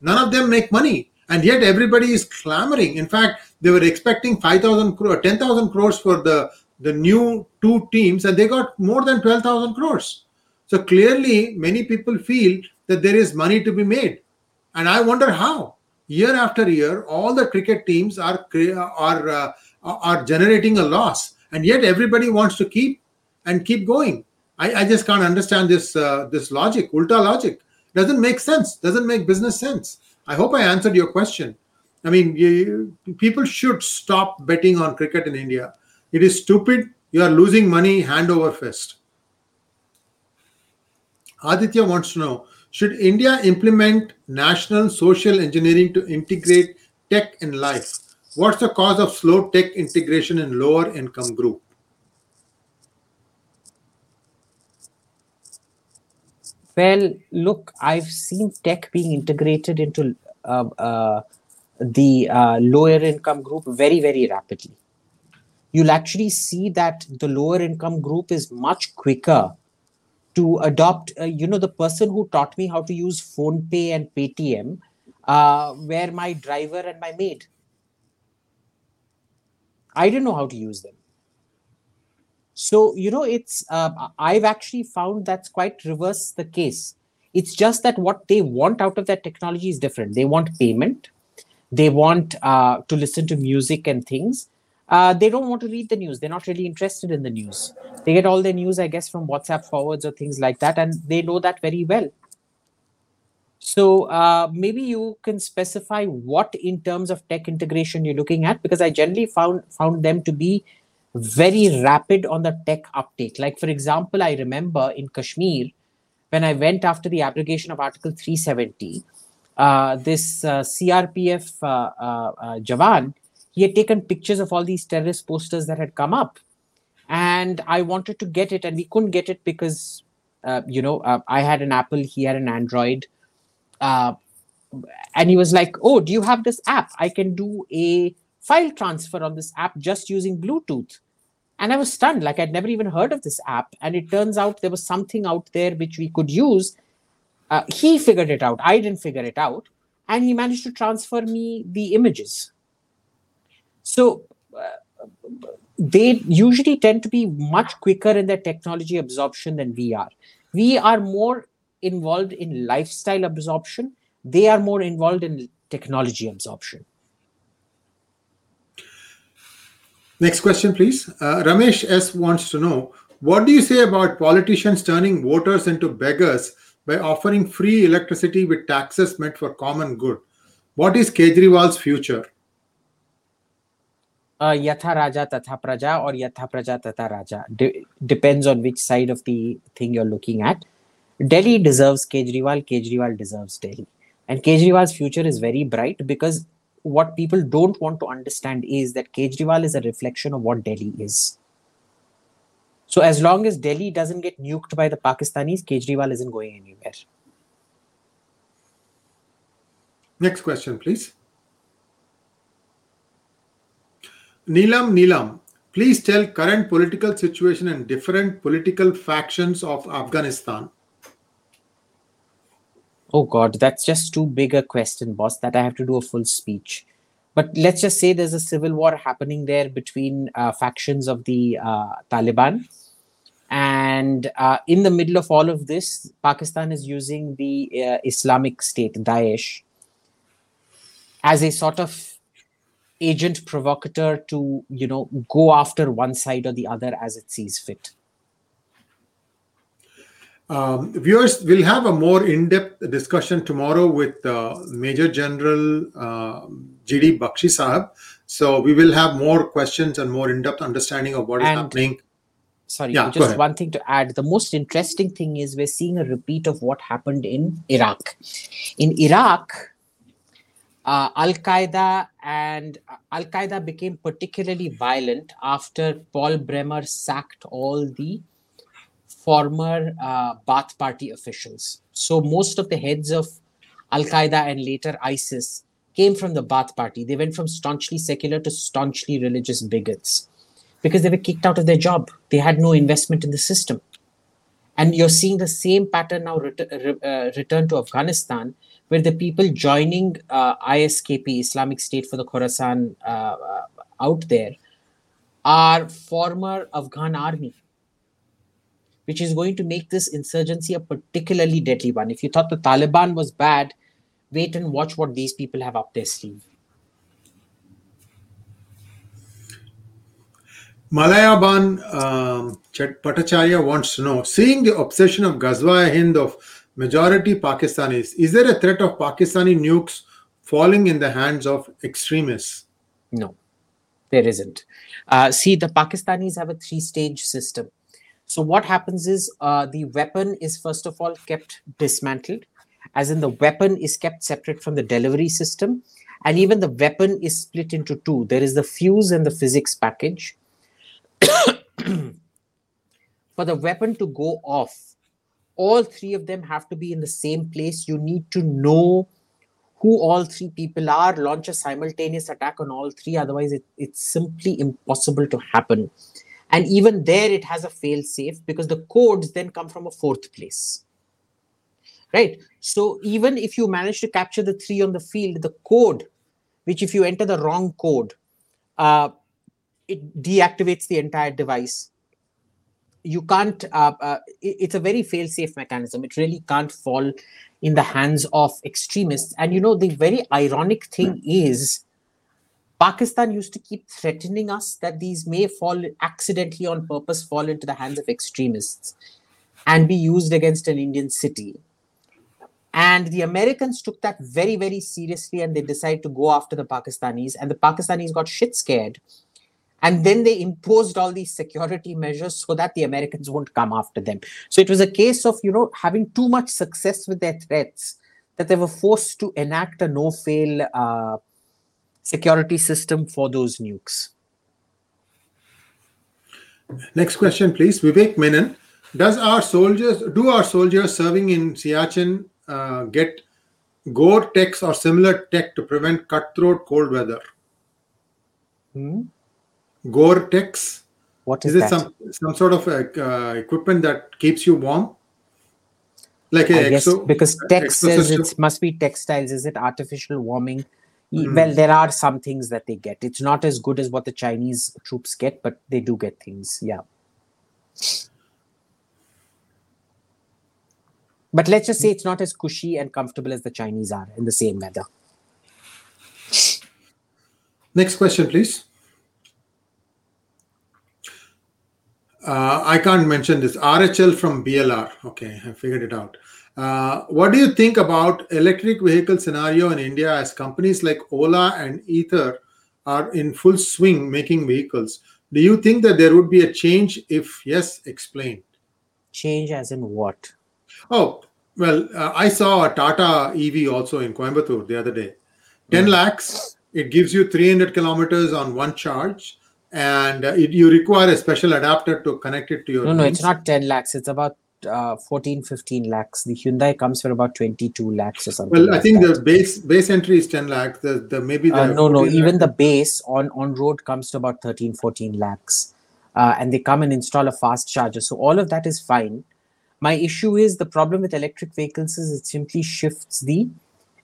none of them make money. And yet everybody is clamoring. In fact they were expecting 5000 crore 10000 crores for the the new two teams and they got more than 12000 crores. So clearly many people feel that there is money to be made. And i wonder how. Year after year all the cricket teams are are uh, are generating a loss and yet everybody wants to keep and keep going. I, I just can't understand this uh, this logic ulta logic. Doesn't make sense. Doesn't make business sense. I hope i answered your question I mean, you, people should stop betting on cricket in India. It is stupid. You are losing money hand over fist. Aditya wants to know Should India implement national social engineering to integrate tech in life? What's the cause of slow tech integration in lower income group? Well, look, I've seen tech being integrated into uh, uh, the uh, lower income group very, very rapidly. You'll actually see that the lower income group is much quicker to adopt. Uh, you know, the person who taught me how to use PhonePe and Paytm uh, were my driver and my maid. I didn't know how to use them. So, you know, it's, uh, I've actually found that's quite reverse the case. It's just that what they want out of that technology is different. They want payment, they want uh, to listen to music and things. Uh, they don't want to read the news. They're not really interested in the news. They get all their news i guess from whatsapp forwards or things like that and they know that very well. So uh, maybe you can specify what in terms of tech integration you're looking at because i generally found found them to be very rapid on the tech uptake. Like for example i remember in kashmir when i went after the abrogation of article 370 uh, Uh, this uh, CRPF uh, uh, uh, Jawan, he had taken pictures of all these terrorist posters that had come up. And I wanted to get it, and we couldn't get it because, you know, I had an Apple, he had an Android. and he was like, Oh, do you have this app? I can do a file transfer on this app just using Bluetooth. And I was stunned, like I'd never even heard of this app. And it turns out there was something out there which we could use uh, he figured it out. I didn't figure it out. And he managed to transfer me the images. So uh, they usually tend to be much quicker in their technology absorption than we are. We are more involved in lifestyle absorption, they are more involved in technology absorption. Next question, please. Uh, Ramesh S wants to know What do you say about politicians turning voters into beggars by offering free electricity with taxes meant for common good? What is Kejriwal's future? uh, yatha raja tatha praja or yatha praja tatha raja De- depends on which side of the thing you're looking at delhi deserves kejriwal kejriwal deserves delhi and kejriwal's future is very bright because what people don't want to understand is that kejriwal is a reflection of what delhi is so as long as delhi doesn't get nuked by the pakistanis kejriwal isn't going anywhere Next question, please. Neelam Neelam, please tell current political situation and different political factions of Afghanistan. Oh God, that's just too big a question, boss, that I have to do a full speech. But let's just say there's a civil war happening there between uh, factions of the uh, Taliban. And uh, in the middle of all of this, Pakistan is using the uh, Islamic State, Daesh, as a sort of agent provocateur to, you know, go after one side or the other as it sees fit. Um, viewers will have a more in-depth discussion tomorrow with uh, Major General uh, GD Bakshi Sahab. So we will have more questions and more in-depth understanding of what is And- happening. sorry Yeah, just one thing to add the most interesting thing is we're seeing a repeat of what happened in iraq in iraq uh, al qaeda and al qaeda became particularly violent after paul bremer sacked all the former uh, Baath Party officials. So most of the heads of Al Qaeda and later ISIS came from the Baath Party. They went from staunchly secular to staunchly religious bigots because they were kicked out of their job. They had no investment in the system. And you're seeing the same pattern now ret- re- uh, return to Afghanistan, where the people joining uh, ISKP, Islamic State for the Khorasan, uh, uh, out there are former Afghan army which is going to make this insurgency a particularly deadly one. If you thought the Taliban was bad, wait and watch what these people have up their sleeve. Malayaban um, Chet Bhattacharya wants to know, seeing the obsession of Ghazwa Hind of majority Pakistanis, is there a threat of Pakistani nukes falling in the hands of extremists? No, there isn't. Uh, see, the Pakistanis have a three stage system. So, what happens is uh, the weapon is first of all kept dismantled, as in the weapon is kept separate from the delivery system, and even the weapon is split into two. There is the fuse and the physics package. For the weapon to go off, all three of them have to be in the same place. You need to know who all three people are, launch a simultaneous attack on all three. Otherwise, it, it's simply impossible to happen. And even there, it has a fail safe because the codes then come from a fourth place. Right. So even if you manage to capture the three on the field, the code, which if you enter the wrong code, uh, it deactivates the entire device. You can't, uh, uh, it's a very fail safe mechanism. It really can't fall in the hands of extremists. And you know, the very ironic thing is Pakistan used to keep threatening us that these may fall accidentally on purpose, fall into the hands of extremists and be used against an Indian city. And the Americans took that very, very seriously and they decided to go after the Pakistanis. And the Pakistanis got shit scared. And then they imposed all these security measures so that the Americans won't come after them. So it was a case of, you know, having too much success with their threats that they were forced to enact a no fail uh, security system for those nukes. Next question, please. Vivek Menon. Does our soldiers, do our soldiers serving in Siachen uh, get Gore-Tex or similar tech to prevent cutthroat cold weather? Hmm? Gore-Tex? What Is is, it some some sort of uh, equipment that keeps you warm? Like I a guess exo, because text says it must be textiles. Is it artificial warming? Hmm. Well, there are some things that they get. It's not as good as what the Chinese troops get, but they do get things. Yeah. But let's just say it's not as cushy and comfortable as the Chinese are in the same weather. Next question, please. Uh, I can't mention this. RHL from BLR. Okay, I figured it out. Uh, what do you think about electric vehicle scenario in India as companies like Ola and Ather are in full swing making vehicles? Do you think that there would be a change? If yes, explain. Change as in what? Oh, well, uh, I saw a Tata EV also in Coimbatore the other day. 10 mm. lakhs, it gives you 300 kilometers on one charge, and uh, it, you require a special adapter to connect it to your. No, no, it's not 10 lakhs. It's about uh, 14 15 lakhs. The hyundai comes for about 22 lakhs or something well like i think that. the base base entry is 10 lakhs. The, the maybe the uh, no no even the base on on road comes to about 13 14 lakhs. Uh, and they come and install a fast charger. So all of that is fine. My issue is the problem with electric vehicles is it simply shifts the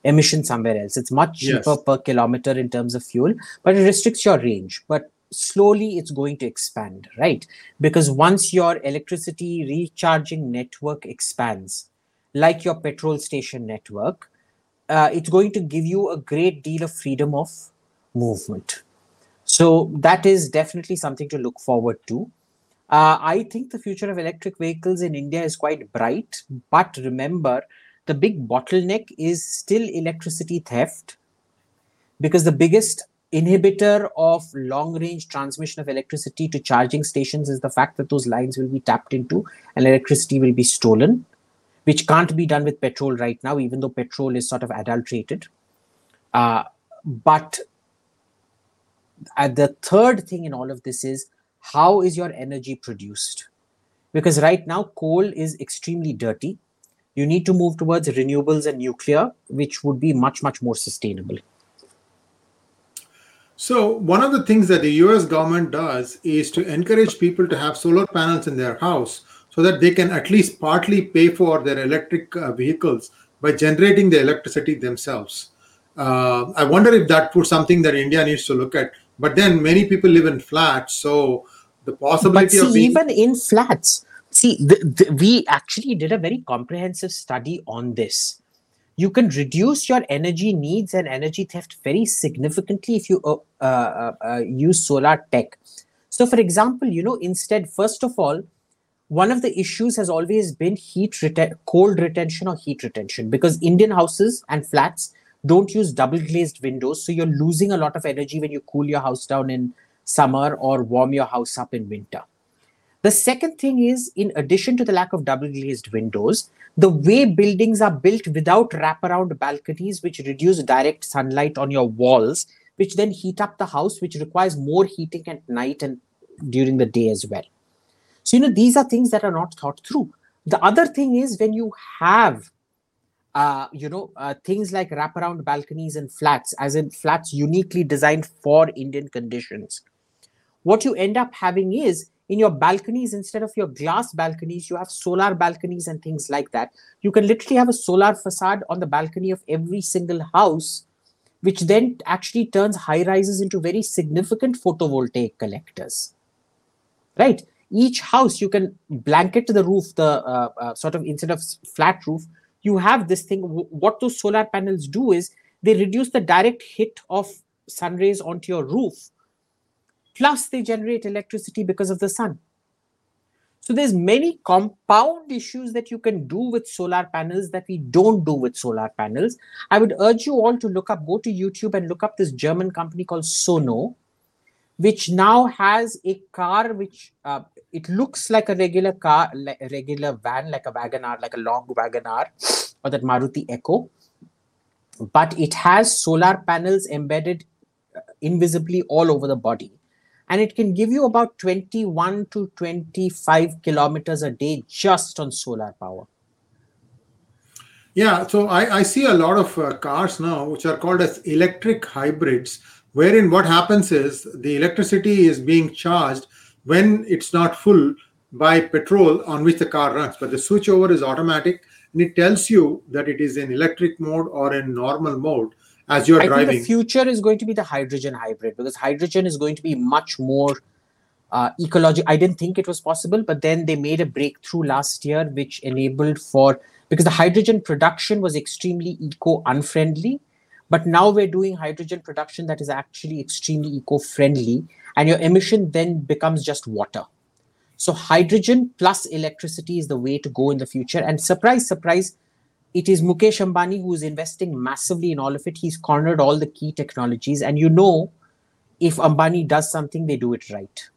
emission somewhere else. It's much cheaper yes. per kilometer in terms of fuel but it restricts your range. But slowly it's going to expand, right? Because once your electricity recharging network expands, like your petrol station network, uh, it's going to give you a great deal of freedom of movement. So that is definitely something to look forward to. Uh, I think the future of electric vehicles in India is quite bright, but remember, the big bottleneck is still electricity theft because the biggest inhibitor of long range transmission of electricity to charging stations is the fact that those lines will be tapped into and electricity will be stolen, which can't be done with petrol right now, even though petrol is sort of adulterated. Uh, but uh, the third thing in all of this is how is your energy produced? Because right now, coal is extremely dirty. You need to move towards renewables and nuclear, which would be much, much more sustainable. So, one of the things that the US government does is to encourage people to have solar panels in their house so that they can at least partly pay for their electric uh, vehicles by generating the electricity themselves. Uh, I wonder if that was something that India needs to look at. But then many people live in flats, so the possibility but see, of being... even in flats, see, the, the, we actually did a very comprehensive study on this you can reduce your energy needs and energy theft very significantly if you uh, uh, uh, use solar tech. So, for example, you know, instead, first of all, one of the issues has always been heat reten- cold retention or heat retention because Indian houses and flats don't use double glazed windows. So, you're losing a lot of energy when you cool your house down in summer or warm your house up in winter. The second thing is, in addition to the lack of double glazed windows, the way buildings are built without wraparound balconies, which reduce direct sunlight on your walls, which then heat up the house, which requires more heating at night and during the day as well. So, you know, these are things that are not thought through. The other thing is when you have, uh, you know, uh, things like wraparound balconies and flats, as in flats uniquely designed for Indian conditions, what you end up having is in your balconies instead of your glass balconies you have solar balconies and things like that. You can literally have a solar facade on the balcony of every single house which then actually turns high rises into very significant photovoltaic collectors. Right? Each house you can blanket the roof the uh, uh, sort of instead of flat roof you have this thing. What those solar panels do is they reduce the direct hit of sun rays onto your roof plus they generate electricity because of the sun. So there's many compound issues that you can do with solar panels that we don't do with solar panels. I would urge you all to look up go to youtube and look up this german company called sono which now has a car which uh, it looks like a regular car like a regular van like a Wagon R like a long Wagon R or that maruti Eeco. But it has solar panels embedded uh, invisibly all over the body and it can give you about 21 to 25 kilometers a day just on solar power. Yeah, so I, I see a lot of uh, cars now which are called as electric hybrids, wherein what happens is the electricity is being charged when it's not full by petrol on which the car runs, but the switchover is automatic and it tells you that it is in electric mode or in normal mode as you're I driving. Think the future is going to be the hydrogen hybrid because hydrogen is going to be much more uh, ecological. I didn't think it was possible, but then they made a breakthrough last year which enabled for because the hydrogen production was extremely eco unfriendly. But now we're doing hydrogen production that is actually extremely eco friendly, and your emission then becomes just water. So hydrogen plus electricity is the way to go in the future. And surprise, surprise, it is Mukesh Ambani who is investing massively in all of it. He's cornered all the key technologies. And you know, if Ambani does something, they do it right.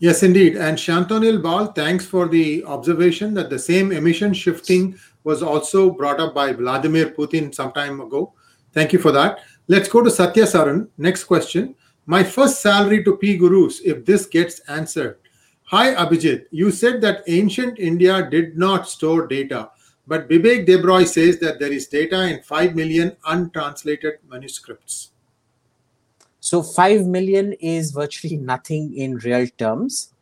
Yes, indeed. And Shantanil Bal, thanks for the observation that the same emission shifting was also brought up by Vladimir Putin some time ago. Thank you for that. Let's go to Satya Saran. Next question. My first salary to PGurus, if this gets answered. Hi, Abhijit. You said that ancient India did not store data, but Bibek Debroy says that there is data in 5 million untranslated manuscripts. So 5 million is virtually nothing in real terms.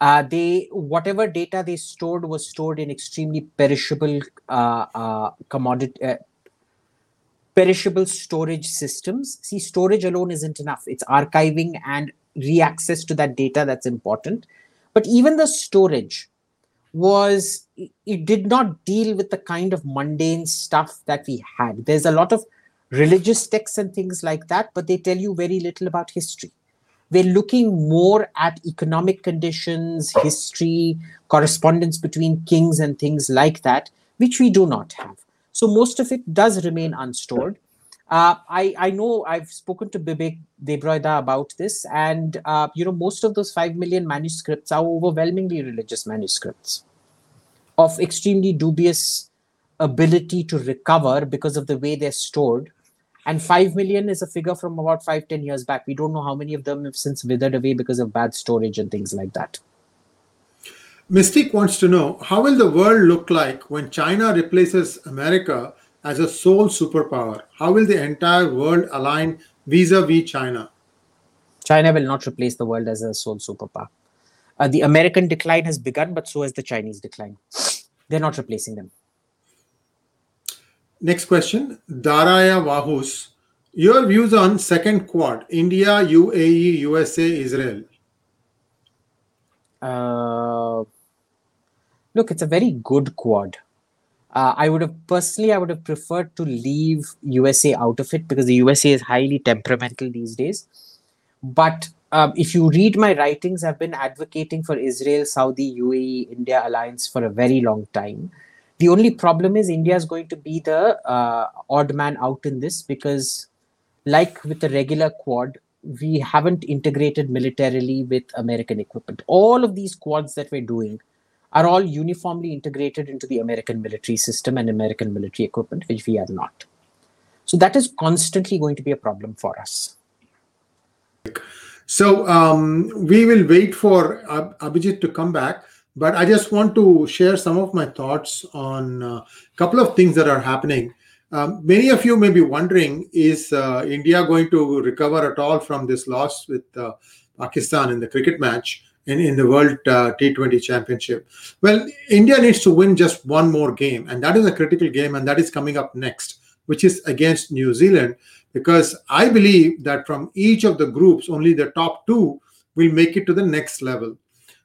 Uh, they whatever data they stored was stored in extremely perishable uh, uh, commodity uh, perishable storage systems see storage alone isn't enough it's archiving and reaccess to that data that's important but even the storage was it did not deal with the kind of mundane stuff that we had there's a lot of religious texts and things like that, but they tell you very little about history. We're looking more at economic conditions, history, correspondence between kings, and things like that, which we do not have. So most of it does remain unstored. Uh, I, I know I've spoken to Bibek Debroida about this, and uh, you know most of those five million manuscripts are overwhelmingly religious manuscripts of extremely dubious ability to recover because of the way they're stored. And 5 million is a figure from about five ten years back. We don't know how many of them have since withered away because of bad storage and things like that. Mystic wants to know how will the world look like when china replaces america as a sole superpower how will the entire world align vis-a-vis china china will not replace the world as a sole superpower uh, the american decline has begun but so has the chinese decline they're not replacing them Next question, Daraya Wahus. Your views on second quad, India, UAE, USA, Israel. Uh, look, it's a very good quad. Uh, I would have personally, I would have preferred to leave USA out of it because the USA is highly temperamental these days. But um, if you read my writings, I've been advocating for Israel, Saudi, UAE, India alliance for a very long time. The only problem is India is going to be the uh, odd man out in this because, like with the regular quad, we haven't integrated militarily with American equipment. All of these quads that we're doing are all uniformly integrated into the American military system and American military equipment, which we are not. So that is constantly going to be a problem for us. So um, we will wait for Ab- Abhijit to come back but I just want to share some of my thoughts on a couple of things that are happening. Um, many of you may be wondering is uh, India going to recover at all from this loss with uh, Pakistan in the cricket match in, in the World uh, T20 Championship? Well, India needs to win just one more game, and that is a critical game, and that is coming up next, which is against New Zealand. Because I believe that from each of the groups, only the top two will make it to the next level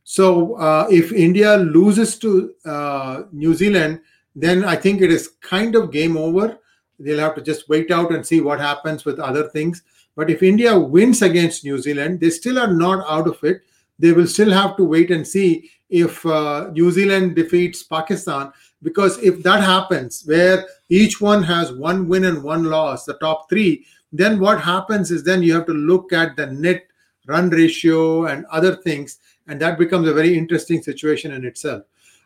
so uh, if India loses to uh, New Zealand, then I think it is kind of game over. They'll have to just wait out and see what happens with other things. But if India wins against New Zealand, they still are not out of it. They will still have to wait and see if uh, New Zealand defeats Pakistan. Because if that happens, where each one has one win and one loss, the top three, then what happens is then you have to look at the net run ratio and other things and that becomes a very interesting situation in itself.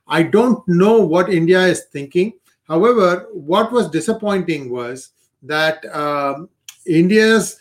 I don't know what India is thinking. However, what was disappointing was that um, India's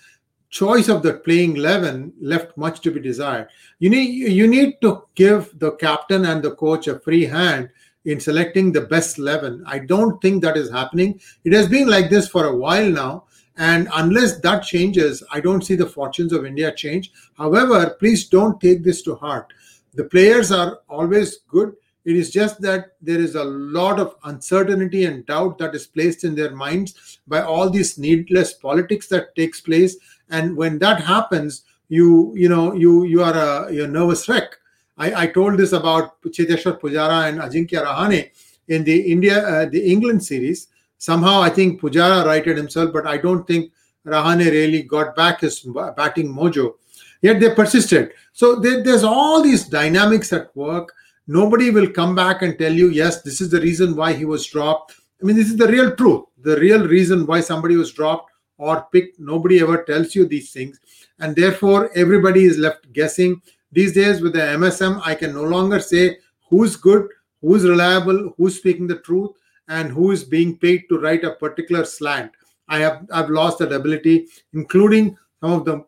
choice of the playing 11 left much to be desired. You need you need to give the captain and the coach a free hand in selecting the best 11. I don't think that is happening. It has been like this for a while now. And unless that changes, I don't see the fortunes of India change. However, please don't take this to heart. The players are always good. It is just that there is a lot of uncertainty and doubt that is placed in their minds by all these needless politics that takes place. And when that happens, you you know you you are a you're a nervous wreck. I, I told this about Cheteshwar Pujara and Ajinkya Rahane in the India uh, the England series Somehow, I think Pujara righted himself, but I don't think Rahane really got back his batting mojo. Yet they persisted. So there, there's all these dynamics at work. Nobody will come back and tell you, yes, this is the reason why he was dropped. I mean, this is the real truth, the real reason why somebody was dropped or picked. Nobody ever tells you these things. And therefore, everybody is left guessing. These days, with the MSM, I can no longer say who's good, who's reliable, who's speaking the truth, and who is being paid to write a particular slant. I have I've lost that ability, including some of the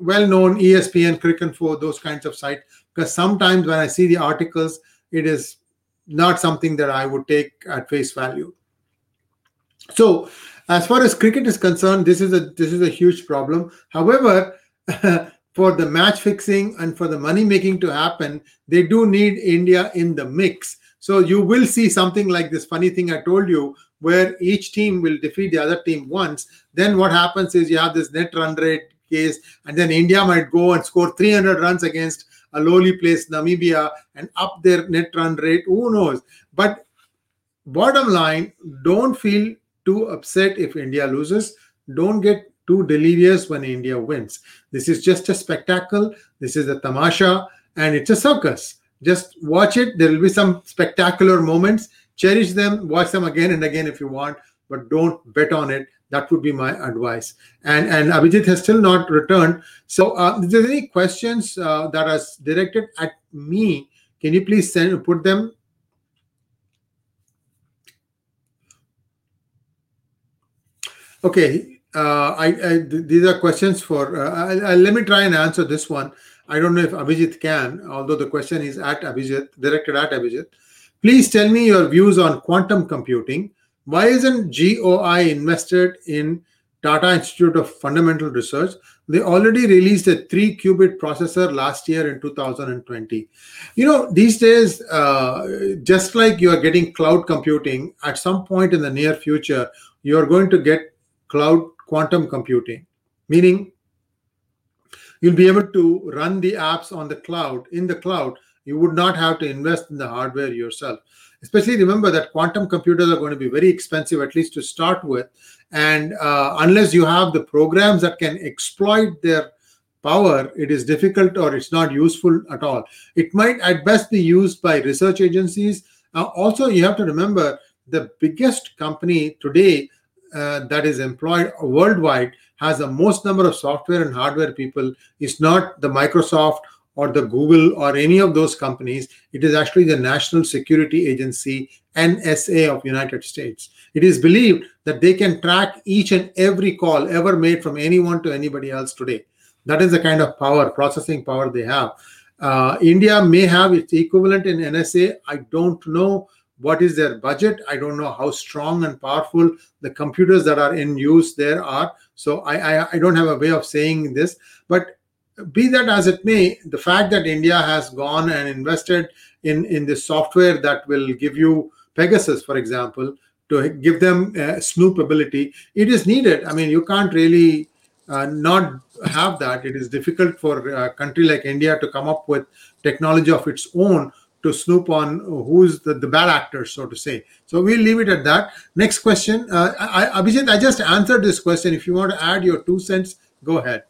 well-known ESPN, Cricinfo, those kinds of sites. Because sometimes when I see the articles, it is not something that I would take at face value. So, as far as cricket is concerned, this is a this is a huge problem. However, for the match fixing and for the money making to happen, they do need India in the mix. So you will see something like this funny thing I told you, where each team will defeat the other team once. Then what happens is you have this net run rate case, and then India might go and score 300 runs against a lowly placed Namibia and up their net run rate. Who knows? But bottom line, don't feel too upset if India loses. Don't get too delirious when India wins. This is just a spectacle. This is a tamasha and it's a circus. Just watch it. There will be some spectacular moments. Cherish them, watch them again and again if you want, but don't bet on it. That would be my advice. And and Abhijit has still not returned. So, uh, if any questions uh, that are directed at me, can you please send put them Okay, uh, I, I, these are questions for. Uh, I, I, let me try and answer this one. I don't know if Abhijit can, although the question is at Abhijit, directed at Abhijit. Please tell me your views on quantum computing. Why isn't GOI invested in Tata Institute of Fundamental Research? They already released a three qubit processor last year in 2020. You know, these days, uh, just like you are getting cloud computing, at some point in the near future, you are going to get cloud quantum computing, meaning you'll be able to run the apps on the cloud in the cloud you would not have to invest in the hardware yourself. Especially remember that quantum computers are going to be very expensive at least to start with and uh, unless you have the programs that can exploit their power it is difficult or it's not useful at all. It might at best be used by research agencies. Uh, also you have to remember the biggest company today uh, that is employed worldwide has the most number of software and hardware people is not the Microsoft or the Google or any of those companies. It is actually the National Security Agency, NSA of United States. It is believed that they can track each and every call ever made from anyone to anybody else today. That is the kind of power, processing power they have. Uh, India may have its equivalent in NSA. I don't know what is their budget? I don't know how strong and powerful the computers that are in use there are. So i i, I don't have a way of saying this but be that as it may the fact that india has gone and invested in in the software that will give you pegasus for example to give them uh, snoop ability it is needed. I mean you can't really uh, not have that. It is difficult for a country like india to come up with technology of its own to snoop on who's the, the bad actor, so to say. So we'll leave it at that. Next question. Uh, I, Abhijit, I just answered this question. If you want to add your two cents, go ahead.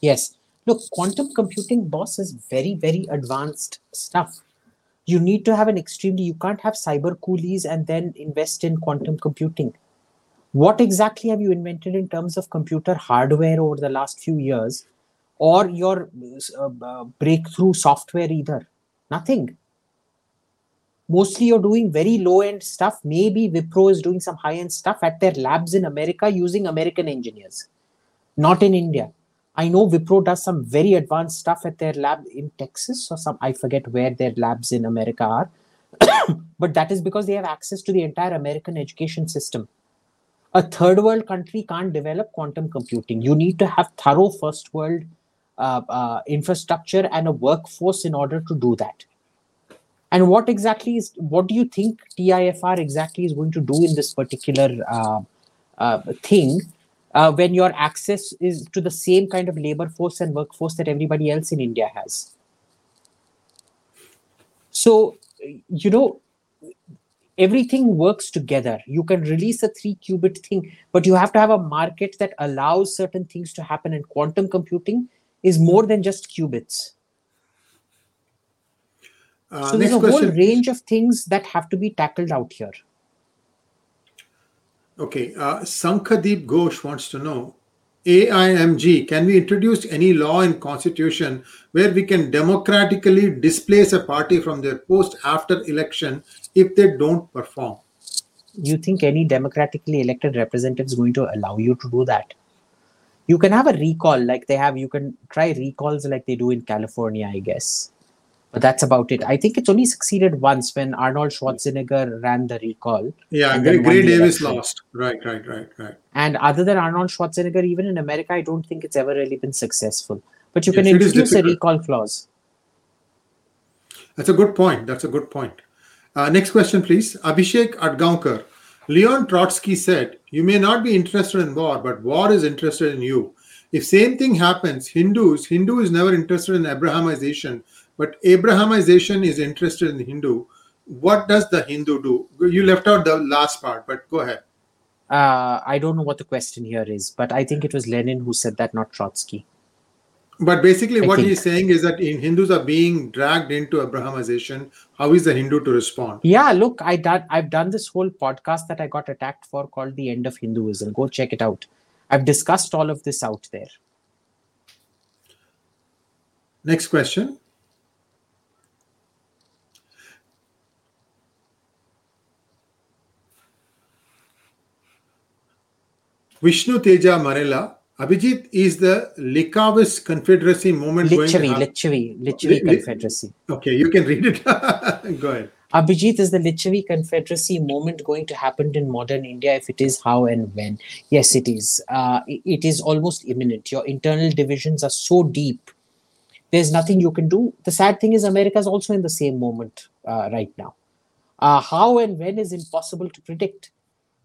Yes. Look, quantum computing, boss, is very, very advanced stuff. You need to have an extremely, you can't have cyber coolies and then invest in quantum computing. What exactly have you invented in terms of computer hardware over the last few years or your uh, uh, breakthrough software either? Nothing mostly you're doing very low end stuff. Maybe Wipro is doing some high end stuff at their labs in America using American engineers, not in India. I know Wipro does some very advanced stuff at their lab in Texas or some, I forget where their labs in America are. but that is because they have access to the entire American education system. A third world country can't develop quantum computing. You need to have thorough first world uh, uh, infrastructure and a workforce in order to do that and what exactly is what do you think TIFR exactly is going to do in this particular uh, uh, thing uh, when your access is to the same kind of labor force and workforce that everybody else in India has? So, you know, everything works together. You can release a three qubit thing, but you have to have a market that allows certain things to happen. And quantum computing is more than just qubits. Uh, so there's a whole range of things that have to be tackled out here. Okay, uh, Sankadeep Ghosh wants to know AIMG, can we introduce any law in constitution where we can democratically displace a party from their post after election if they don't perform? You think any democratically elected representative is going to allow you to do that? You can have a recall like they have, you can try recalls like they do in California, I guess. But that's about it. I think it's only succeeded once when Arnold Schwarzenegger ran the recall. Yeah, Gray, then won Gray Davis election. lost. Right, right, right, right. And other than Arnold Schwarzenegger, even in America, I don't think it's ever really been successful. But you Yes, can introduce a recall clause. That's a good point. That's a good point. Uh, next question, please. Abhishek Adgaonkar. Leon Trotsky said, You may not be interested in war, but war is interested in you. If same thing happens, Hindus, Hindu is never interested in Abrahamization, but Abrahamization is interested in Hindu. What does the Hindu do? You left out the last part, but go ahead. Uh, I don't know what the question here is, but I think it was Lenin who said that, not Trotsky. But basically, I what think- he's saying is that in Hindus are being dragged into Abrahamization. How is the Hindu to respond? Yeah, look, I done I've done this whole podcast that I got attacked for called The End of Hinduism. Go check it out. I've discussed all of this out there. Next question. Vishnu Teja Marella. Abhijit is the Likavis Confederacy movement going Lichavi? Lichavi, Lichavi Li- li- Confederacy. Okay, you can read it. Go ahead. Abhijit, is the Lichavi Confederacy moment going to happen in modern India? If it is, how and when? Yes, it is. Uh, it- it is almost imminent. Your internal divisions are so deep. There's nothing you can do. The sad thing is, America is also in the same moment uh, right now. Uh, how and when is impossible to predict.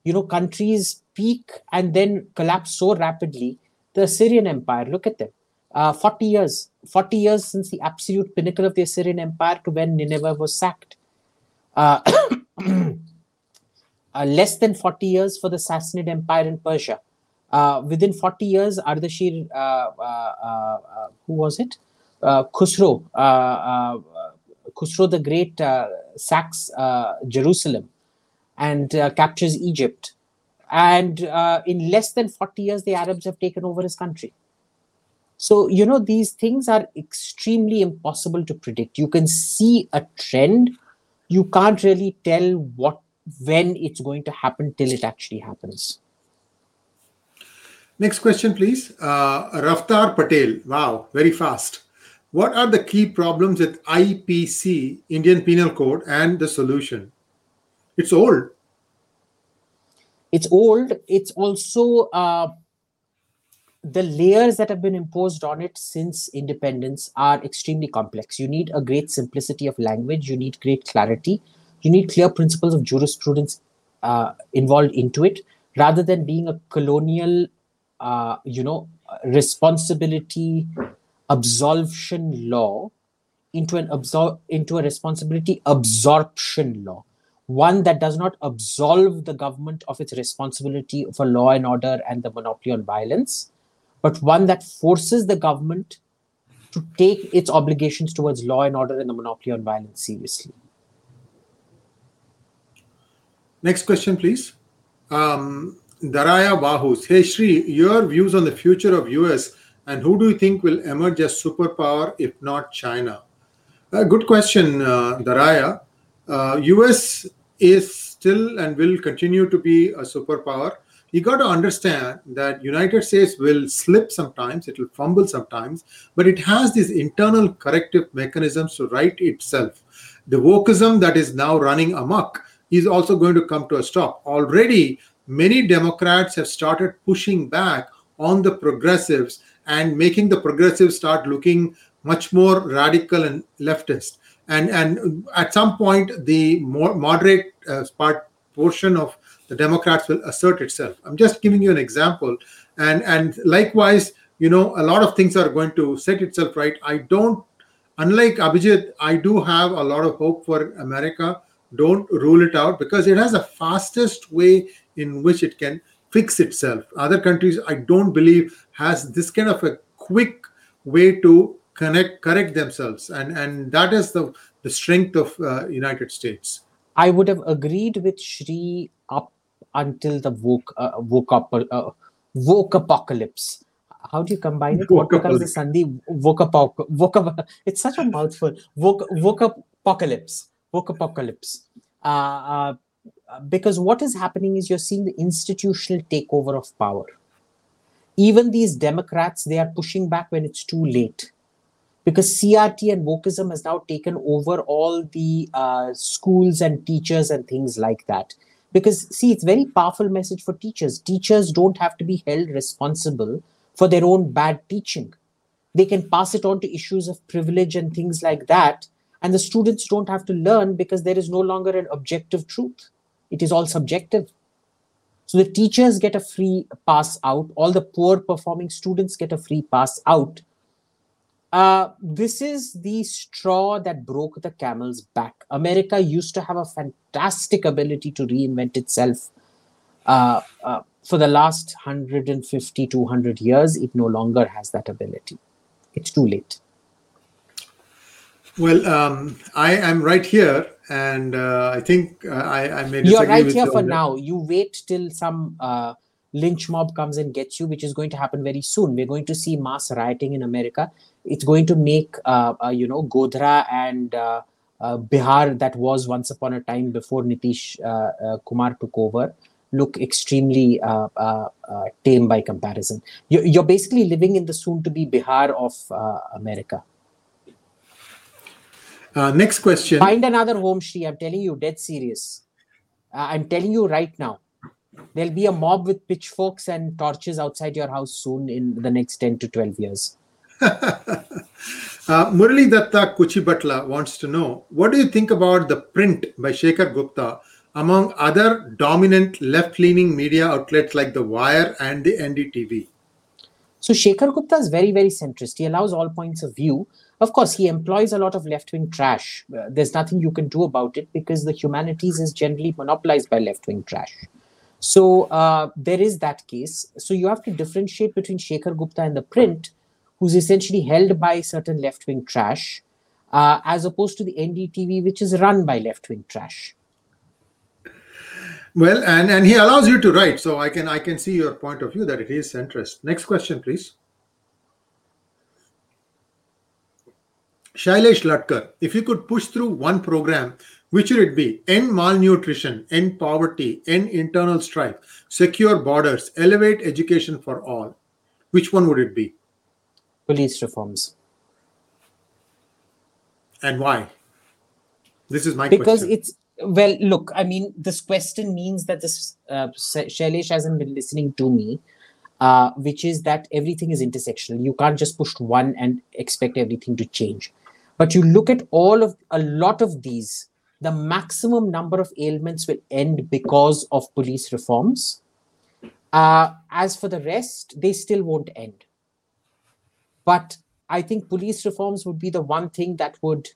You know, countries peak and then collapse so rapidly. The Assyrian Empire, look at them. Uh, 40 years, 40 years since the absolute pinnacle of the Assyrian Empire to when Nineveh was sacked uh, uh, less than 40 years for the Sassanid Empire in Persia. Uh, within 40 years, Ardashir, uh, uh, who was it? Khusro, Khusro the Great sacks Jerusalem and captures Egypt. And uh, in less than 40 years, the Arabs have taken over his country. So, you know, these things are extremely impossible to predict. You can see a trend, you can't really tell what when it's going to happen till it actually happens. Next question, please. Uh, Raftar Patel. Wow, very fast. What are the key problems with IPC, Indian Penal Code, and the solution? It's old. It's old. It's also uh, the layers that have been imposed on it since independence are extremely complex. You need a great simplicity of language. You need great clarity. You need clear principles of jurisprudence uh, involved into it, rather than being a colonial, uh, you know, responsibility absolution law into an absor- into a responsibility absorption law one that does not absolve the government of its responsibility for law and order and the monopoly on violence, but one that forces the government to take its obligations towards law and order and the monopoly on violence seriously. Next question, please. Um, Daraya Bahus. Hey Shri, your views on the future of US and who do you think will emerge as superpower if not China? A good question, uh, Daraya. Uh, US is still and will continue to be a superpower. You got to understand that United States will slip sometimes, it will fumble sometimes, but it has these internal corrective mechanisms to right itself. The wokeism that is now running amok is also going to come to a stop. Already, many Democrats have started pushing back on the progressives and making the progressives start looking much more radical and leftist. And and at some point, the more moderate uh, part portion of the Democrats will assert itself. I'm just giving you an example, and and likewise, you know, a lot of things are going to set itself right. I don't, unlike Abhijit, I do have a lot of hope for America. Don't rule it out because it has the fastest way in which it can fix itself. Other countries, I don't believe, has this kind of a quick way to connect correct themselves and and that is the the strength of uh, united states i would have agreed with shri up until the woke uh, woke up uh, woke apocalypse how do you combine it? What becomes the Sandhi Vokapoc? Voka, it's such a mouthful. Woke Voka, Vokapocalypse. Vokapocalypse. Uh, uh, because what is happening is you're seeing the institutional takeover of power. Even these Democrats, they are pushing back when it's too late. Because CRT and wokeism has now taken over all the uh, schools and teachers and things like that. Because, see, it's very powerful message for teachers. Teachers don't have to be held responsible for their own bad teaching. They can pass it on to issues of privilege and things like that. And the students don't have to learn because there is no longer an objective truth. It is all subjective. So the teachers get a free pass out. All the poor performing students get a free pass out. Uh, this is the straw that broke the camel's back. America used to have a fantastic ability to reinvent itself uh, uh, for the last 150 200 years. It no longer has that ability. It's too late. Well um, i am right here and uh, i think uh, I, I may you're right here for now. You wait till some uh, lynch mob comes and gets you which is going to happen very soon we're going to see mass rioting in america it's going to make uh, uh, you know godhra and uh, bihar that was once upon a time before nitish kumar took over look extremely uh, uh, uh, tame by comparison. You're, you're, basically living in the soon to be Bihar of America. next question. Find another home, Shri. I'm telling you, dead serious. I'm telling you right now. There'll be a mob with pitchforks and torches outside your house soon in the next 10 to 12 years. uh, Murali Datta Kuchibatla wants to know what do you think about the print by Shekhar Gupta among other dominant left leaning media outlets like The Wire and the NDTV. So Shekhar Gupta is very, very centrist. He allows all points of view. Of course, he employs a lot of left wing trash. Uh, there's nothing you can do about it because the humanities is generally monopolized by left wing trash. So uh, there is that case. So you have to differentiate between Shekhar Gupta and the print, who's essentially held by certain left wing trash, uh, as opposed to the NDTV, which is run by left wing trash. Well, and and he allows you to write, so I can I can see your point of view that it is centrist. Next question, please. Shailesh Latkar, if you could push through one program, which would it be? End malnutrition, end poverty, end internal strife, secure borders, elevate education for all. Which one would it be? Police reforms. And why? This is my question. because question. it's well, look, I mean, this question means that this uh, Shailesh hasn't been listening to me, uh, which is that everything is intersectional. You can't just push one and expect everything to change. But you look at all of a lot of these, the maximum number of ailments will end because of police reforms. Uh, as for the rest, they still won't end. But I think police reforms would be the one thing that would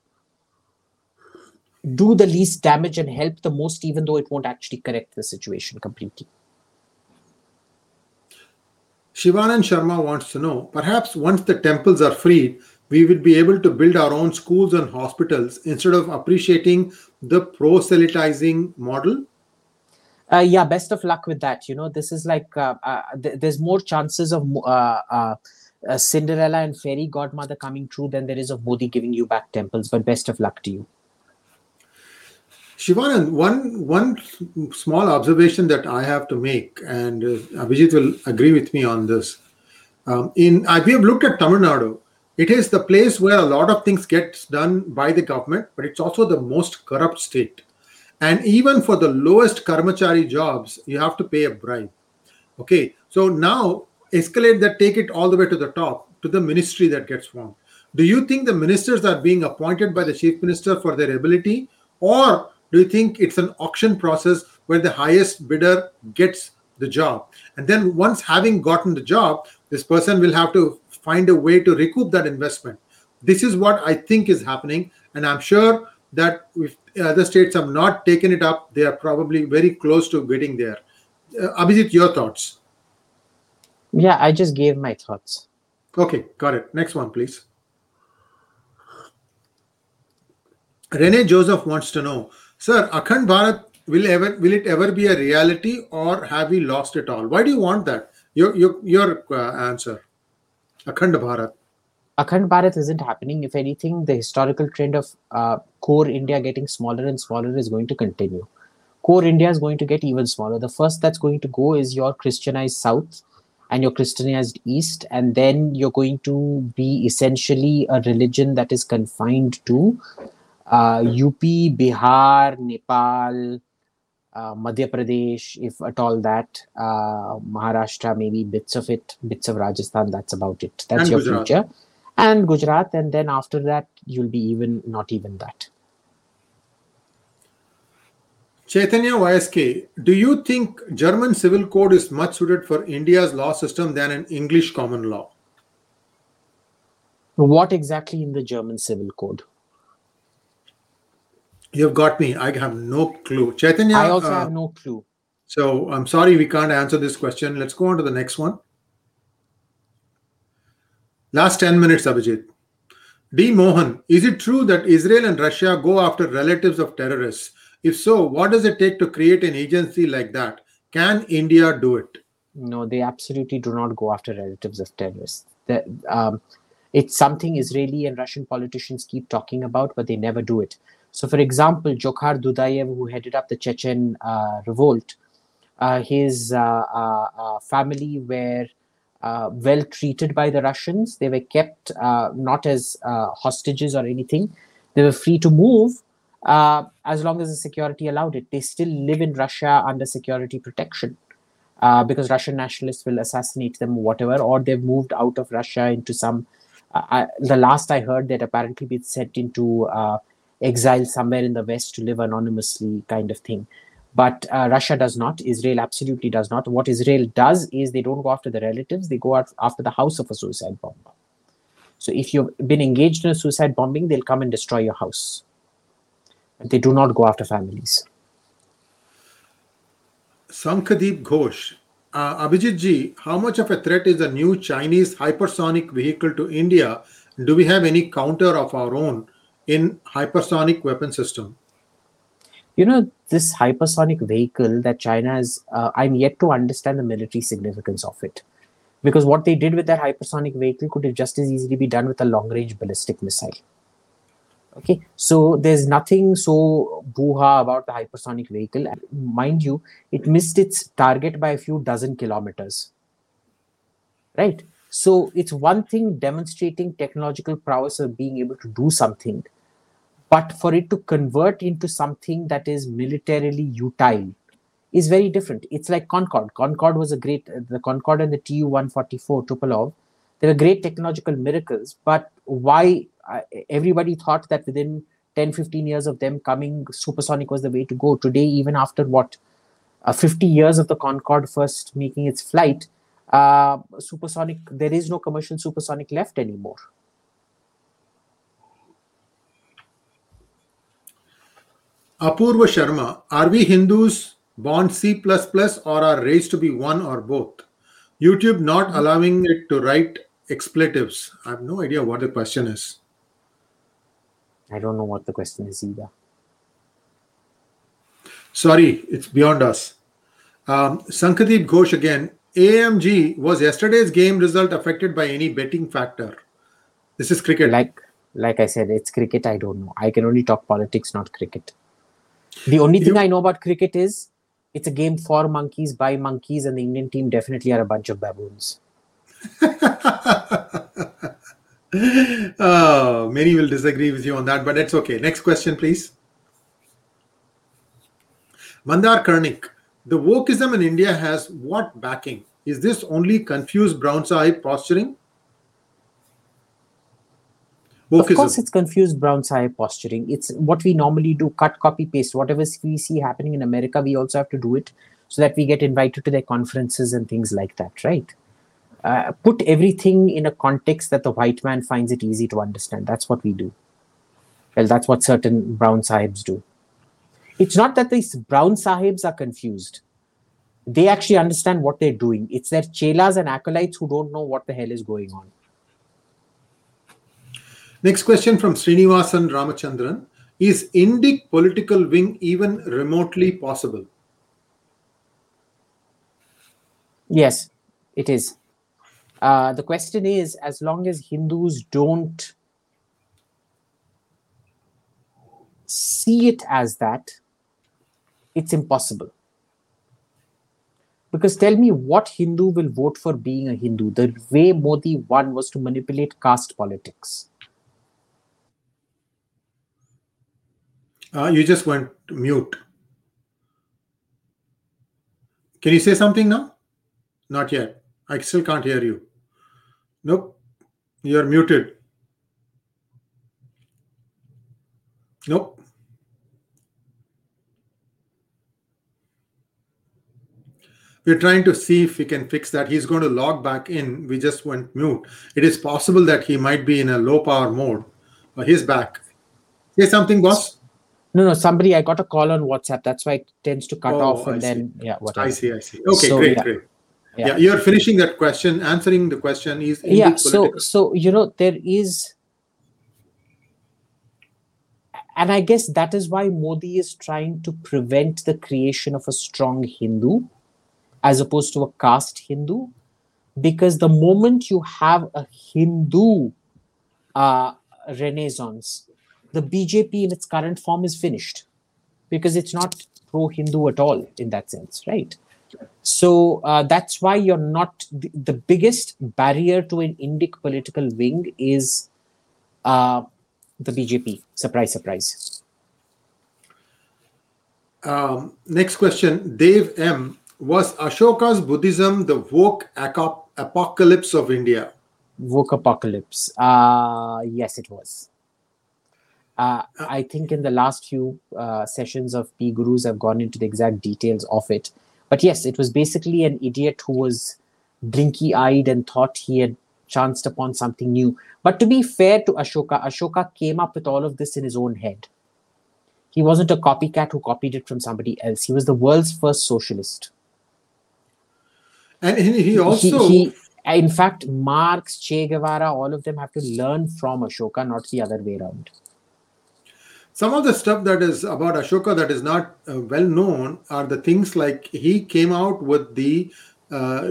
do the least damage and help the most, even though it won't actually correct the situation completely. Shivanand Sharma wants to know perhaps once the temples are freed, we will be able to build our own schools and hospitals instead of appreciating the proselytizing model? Uh, yeah, best of luck with that. You know, this is like uh, uh, th- there's more chances of uh, uh, Cinderella and fairy godmother coming true than there is of Modi giving you back temples. But best of luck to you. Shivanand, one one small observation that I have to make, and uh, Abhijit will agree with me on this. Um, in uh, we have looked at Tamil Nadu. It is the place where a lot of things gets done by the government, but it's also the most corrupt state. And even for the lowest karmachari jobs, you have to pay a bribe. Okay, so now escalate that, take it all the way to the top, to the ministry that gets formed. Do you think the ministers are being appointed by the chief minister for their ability, or do you think it's an auction process where the highest bidder gets the job? And then once having gotten the job, this person will have to find a way to recoup that investment. This is what I think is happening. And I'm sure that if other states have not taken it up, they are probably very close to getting there. Uh, Abhijit, your thoughts? Yeah, I just gave my thoughts. Okay, got it. Next one, please. Rene Joseph wants to know, sir, Akhand Bharat will ever will it ever be a reality or have we lost it all? Why do you want that? Your your your uh, answer. Akhand Bharat. Akhand Bharat isn't happening. If anything, the historical trend of uh, core India getting smaller and smaller is going to continue. Core India is going to get even smaller. The first that's going to go is your Christianized South and your Christianized East, and then you're going to be essentially a religion that is confined to uh, UP, Bihar, Nepal, Madhya Pradesh, if at all that, uh, Maharashtra, maybe bits of it, bits of Rajasthan. That's about it. That's And your Gujarat. future, and Gujarat, and then after that, you'll be even not even that. Chaitanya YSK, do you think German civil code is much suited for India's law system than an English common law? What exactly in the German civil code? You've got me. I have no clue. Chaitanya, I also uh, have no clue. so I'm sorry we can't answer this question. Let's go on to the next one. Last 10 minutes, Abhijit. D. Mohan, is it true that Israel and Russia go after relatives of terrorists? If so, what does it take to create an agency like that? Can India do it? No, they absolutely do not go after relatives of terrorists. The, um, it's something Israeli and Russian politicians keep talking about, but they never do it. So, for example, Jokhar Dudayev, who headed up the Chechen uh, revolt, uh, his uh, family were well treated by the Russians. They were kept not as hostages or anything. They were free to move uh, as long as the security allowed it. They still live in Russia under security protection uh, because Russian nationalists will assassinate them, whatever, or they've moved out of Russia into some. Uh, I, the last I heard, they'd apparently been sent into uh, exile somewhere in the West to live anonymously, kind of thing. But uh, Russia does not. Israel absolutely does not. What Israel does is they don't go after the relatives; they go after the house of a suicide bomber. So if you've been engaged in a suicide bombing, they'll come and destroy your house. They do not go after families. Sankadeep Ghosh, uh, Abhijit ji, how much of a threat is the new Chinese hypersonic vehicle to India? Do we have any counter of our own in hypersonic weapon system? You know, this hypersonic vehicle that China is, uh, I'm yet to understand the military significance of it. Because what they did with that hypersonic vehicle could have just as easily be done with a long range ballistic missile. Okay, so there's nothing so boo-ha about the hypersonic vehicle. And mind you, it missed its target by a few dozen kilometers. Right? So it's one thing demonstrating technological prowess of being able to do something, but for it to convert into something that is militarily utile is very different. It's like Concorde. Concorde was a great, the Concorde and the Tu 144 Tupolev, they were great technological miracles, but why uh, everybody thought that within 10 15 years of them coming supersonic was the way to go today even after what uh, 50 years of the concorde first making its flight uh, supersonic there is no commercial supersonic left anymore Apurva Sharma, are we Hindus born C or are raised to be one or both? YouTube not allowing it to write expletives. I have no idea what the question is. i don't know what the question is either Sorry, it's beyond us. Um, Sankadeep Ghosh again. AMG, was yesterday's game result affected by any betting factor? This is cricket. like like i said it's cricket i don't know i can only talk politics not cricket the only thing You- i know about cricket is it's a game for monkeys by monkeys and the indian team definitely are a bunch of baboons oh, many will disagree with you on that, but it's okay. Next question, please. Mandar Karnik, the wokeism in India has what backing? Is this only confused brown sahib posturing? Of course, Wokeism. it's confused brown side posturing. It's what we normally do cut, copy, paste. Whatever we see happening in America, we also have to do it so that we get invited to their conferences and things like that, right? Uh, put everything in a context that the white man finds it easy to understand. That's what we do. Well, that's what certain brown sahibs do. It's not that these brown sahibs are confused. They actually understand what they're doing. It's their chelas and acolytes who don't know what the hell is going on. Next question from Srinivasan Ramachandran. Is Indic political wing even remotely possible? Yes, it is. Uh, the question is as long as Hindus don't see it as that, it's impossible. Because tell me what Hindu will vote for being a Hindu? The way Modi won was to manipulate caste politics. Uh, you just went mute. Can you say something now? Not yet. I still can't hear you. Nope. You're muted. Nope. We're trying to see if we can fix that. He's going to log back in. We just went mute. It is possible that he might be in a low power mode. But he's back. Say something, boss. No, no, somebody, I got a call on WhatsApp. That's why it tends to cut Oh, off I and see. then, yeah, whatever. I see, I see. Okay, So, great, yeah. great. Yeah. Yeah. you're finishing that question, answering the question. Is yeah so so you know there is and i guess that is why modi is trying to prevent the creation of a strong hindu as opposed to a caste hindu because the moment you have a hindu uh, renaissance the bjp in its current form is finished because it's not pro hindu at all in that sense right so uh, that's why you're not the, the biggest barrier to an Indic political wing is uh, the BJP. Surprise, surprise. Um, next question, Dave M. Was Ashoka's Buddhism the woke aco- apocalypse of India? Woke apocalypse. Uh, yes, it was. Uh, I think in the last few uh, sessions of PGurus, I've gone into the exact details of it. But yes, it was basically an idiot who was blinky eyed and thought he had chanced upon something new. But to be fair to Ashoka, Ashoka came up with all of this in his own head. He wasn't a copycat who copied it from somebody else. He was the world's first socialist. And he, also, he, he, in fact, Marx, Che Guevara, all of them have to learn from Ashoka, not the other way around. Some of the stuff that is about Ashoka that is not uh, well known are the things like he came out with the uh,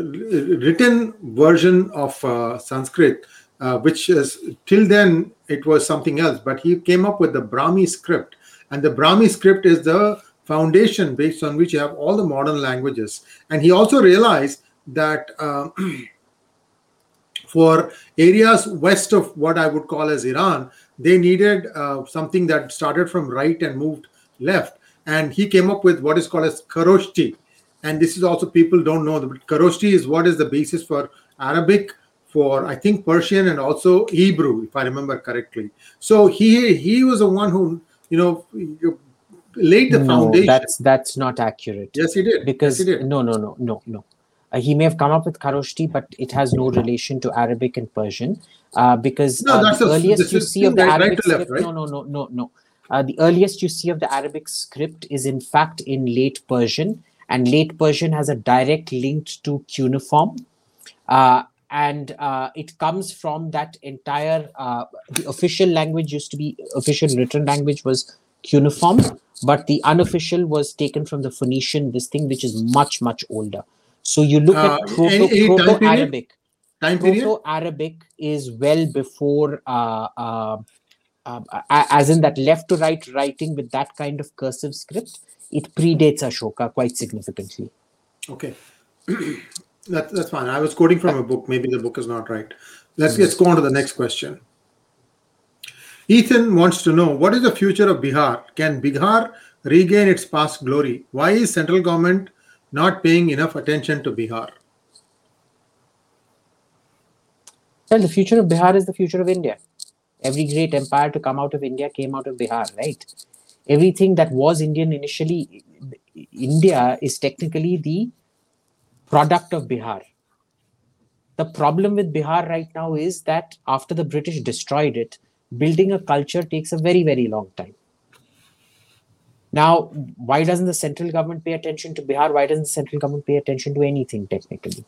written version of uh, Sanskrit, uh, which is till then it was something else, but he came up with the Brahmi script. And the Brahmi script is the foundation based on which you have all the modern languages. And he also realized that uh, for areas west of what I would call as Iran, they needed uh, something that started from right and moved left. And he came up with what is called as Kharoshti. And this is also people don't know. But Kharoshti is what is the basis for Arabic, for I think Persian, and also Hebrew, if I remember correctly. So he he was the one who you know laid the no, foundation. that's that's not accurate. Yes, he did. Because yes, he did. no, no, no, no, no. Uh, he may have come up with Kharoshti, but it has no relation to Arabic and Persian. Uh, because No, uh, the a- earliest you see of the right- right Arabic to left, script, right? no, no, no, no, no. Uh, the earliest you see of the Arabic script is in fact in late Persian, and late Persian has a direct link to cuneiform. Uh, and uh, it comes from that entire uh, the official language used to be official written language was cuneiform but the unofficial was taken from the phoenician this thing which is much much older so you look Uh, at proto, any- any proto-arabic Time period. proto-arabic is well before uh, uh, uh, as in that left to right writing with that kind of cursive script it predates ashoka quite significantly Okay. that, that's fine. I was quoting from a book. Maybe the book is not right. Let's, let's go on to the next question. Ethan wants to know what is the future of Bihar? Can Bihar regain its past glory? Why is central government not paying enough attention to Bihar? Well, the future of Bihar is the future of India. Every great empire to come out of India came out of Bihar, right? Everything that was Indian initially, India is technically the product of Bihar. The problem with Bihar right now is that after the British destroyed it, building a culture takes a very, very long time. Now, why doesn't the central government pay attention to Bihar? Why doesn't the central government pay attention to anything technically?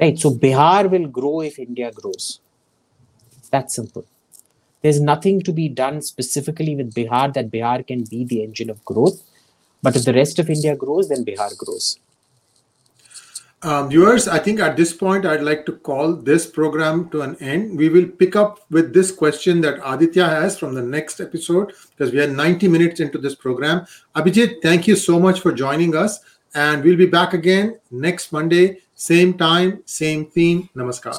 Right. So Bihar will grow if India grows. It's that simple. There's nothing to be done specifically with Bihar that Bihar can be the engine of growth. But if the rest of India grows, then Bihar grows. Um, viewers, I think at this point, I'd like to call this program to an end. We will pick up with this question that Aditya has from the next episode because we are 90 minutes into this program. Abhijit, thank you so much for joining us. And we'll be back again next Monday, same time, same theme. Namaskar.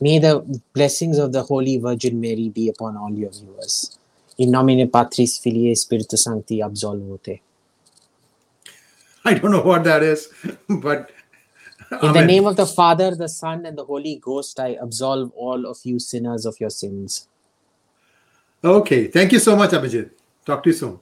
May the blessings of the Holy Virgin Mary be upon all your viewers. In nomine Patris Filii Spiritus Sancti absolvote. I don't know what that is, but In the name of the Father, the Son, and the Holy Ghost, I absolve all of you sinners of your sins. Okay. Thank you so much, Abhijit. Talk to you soon.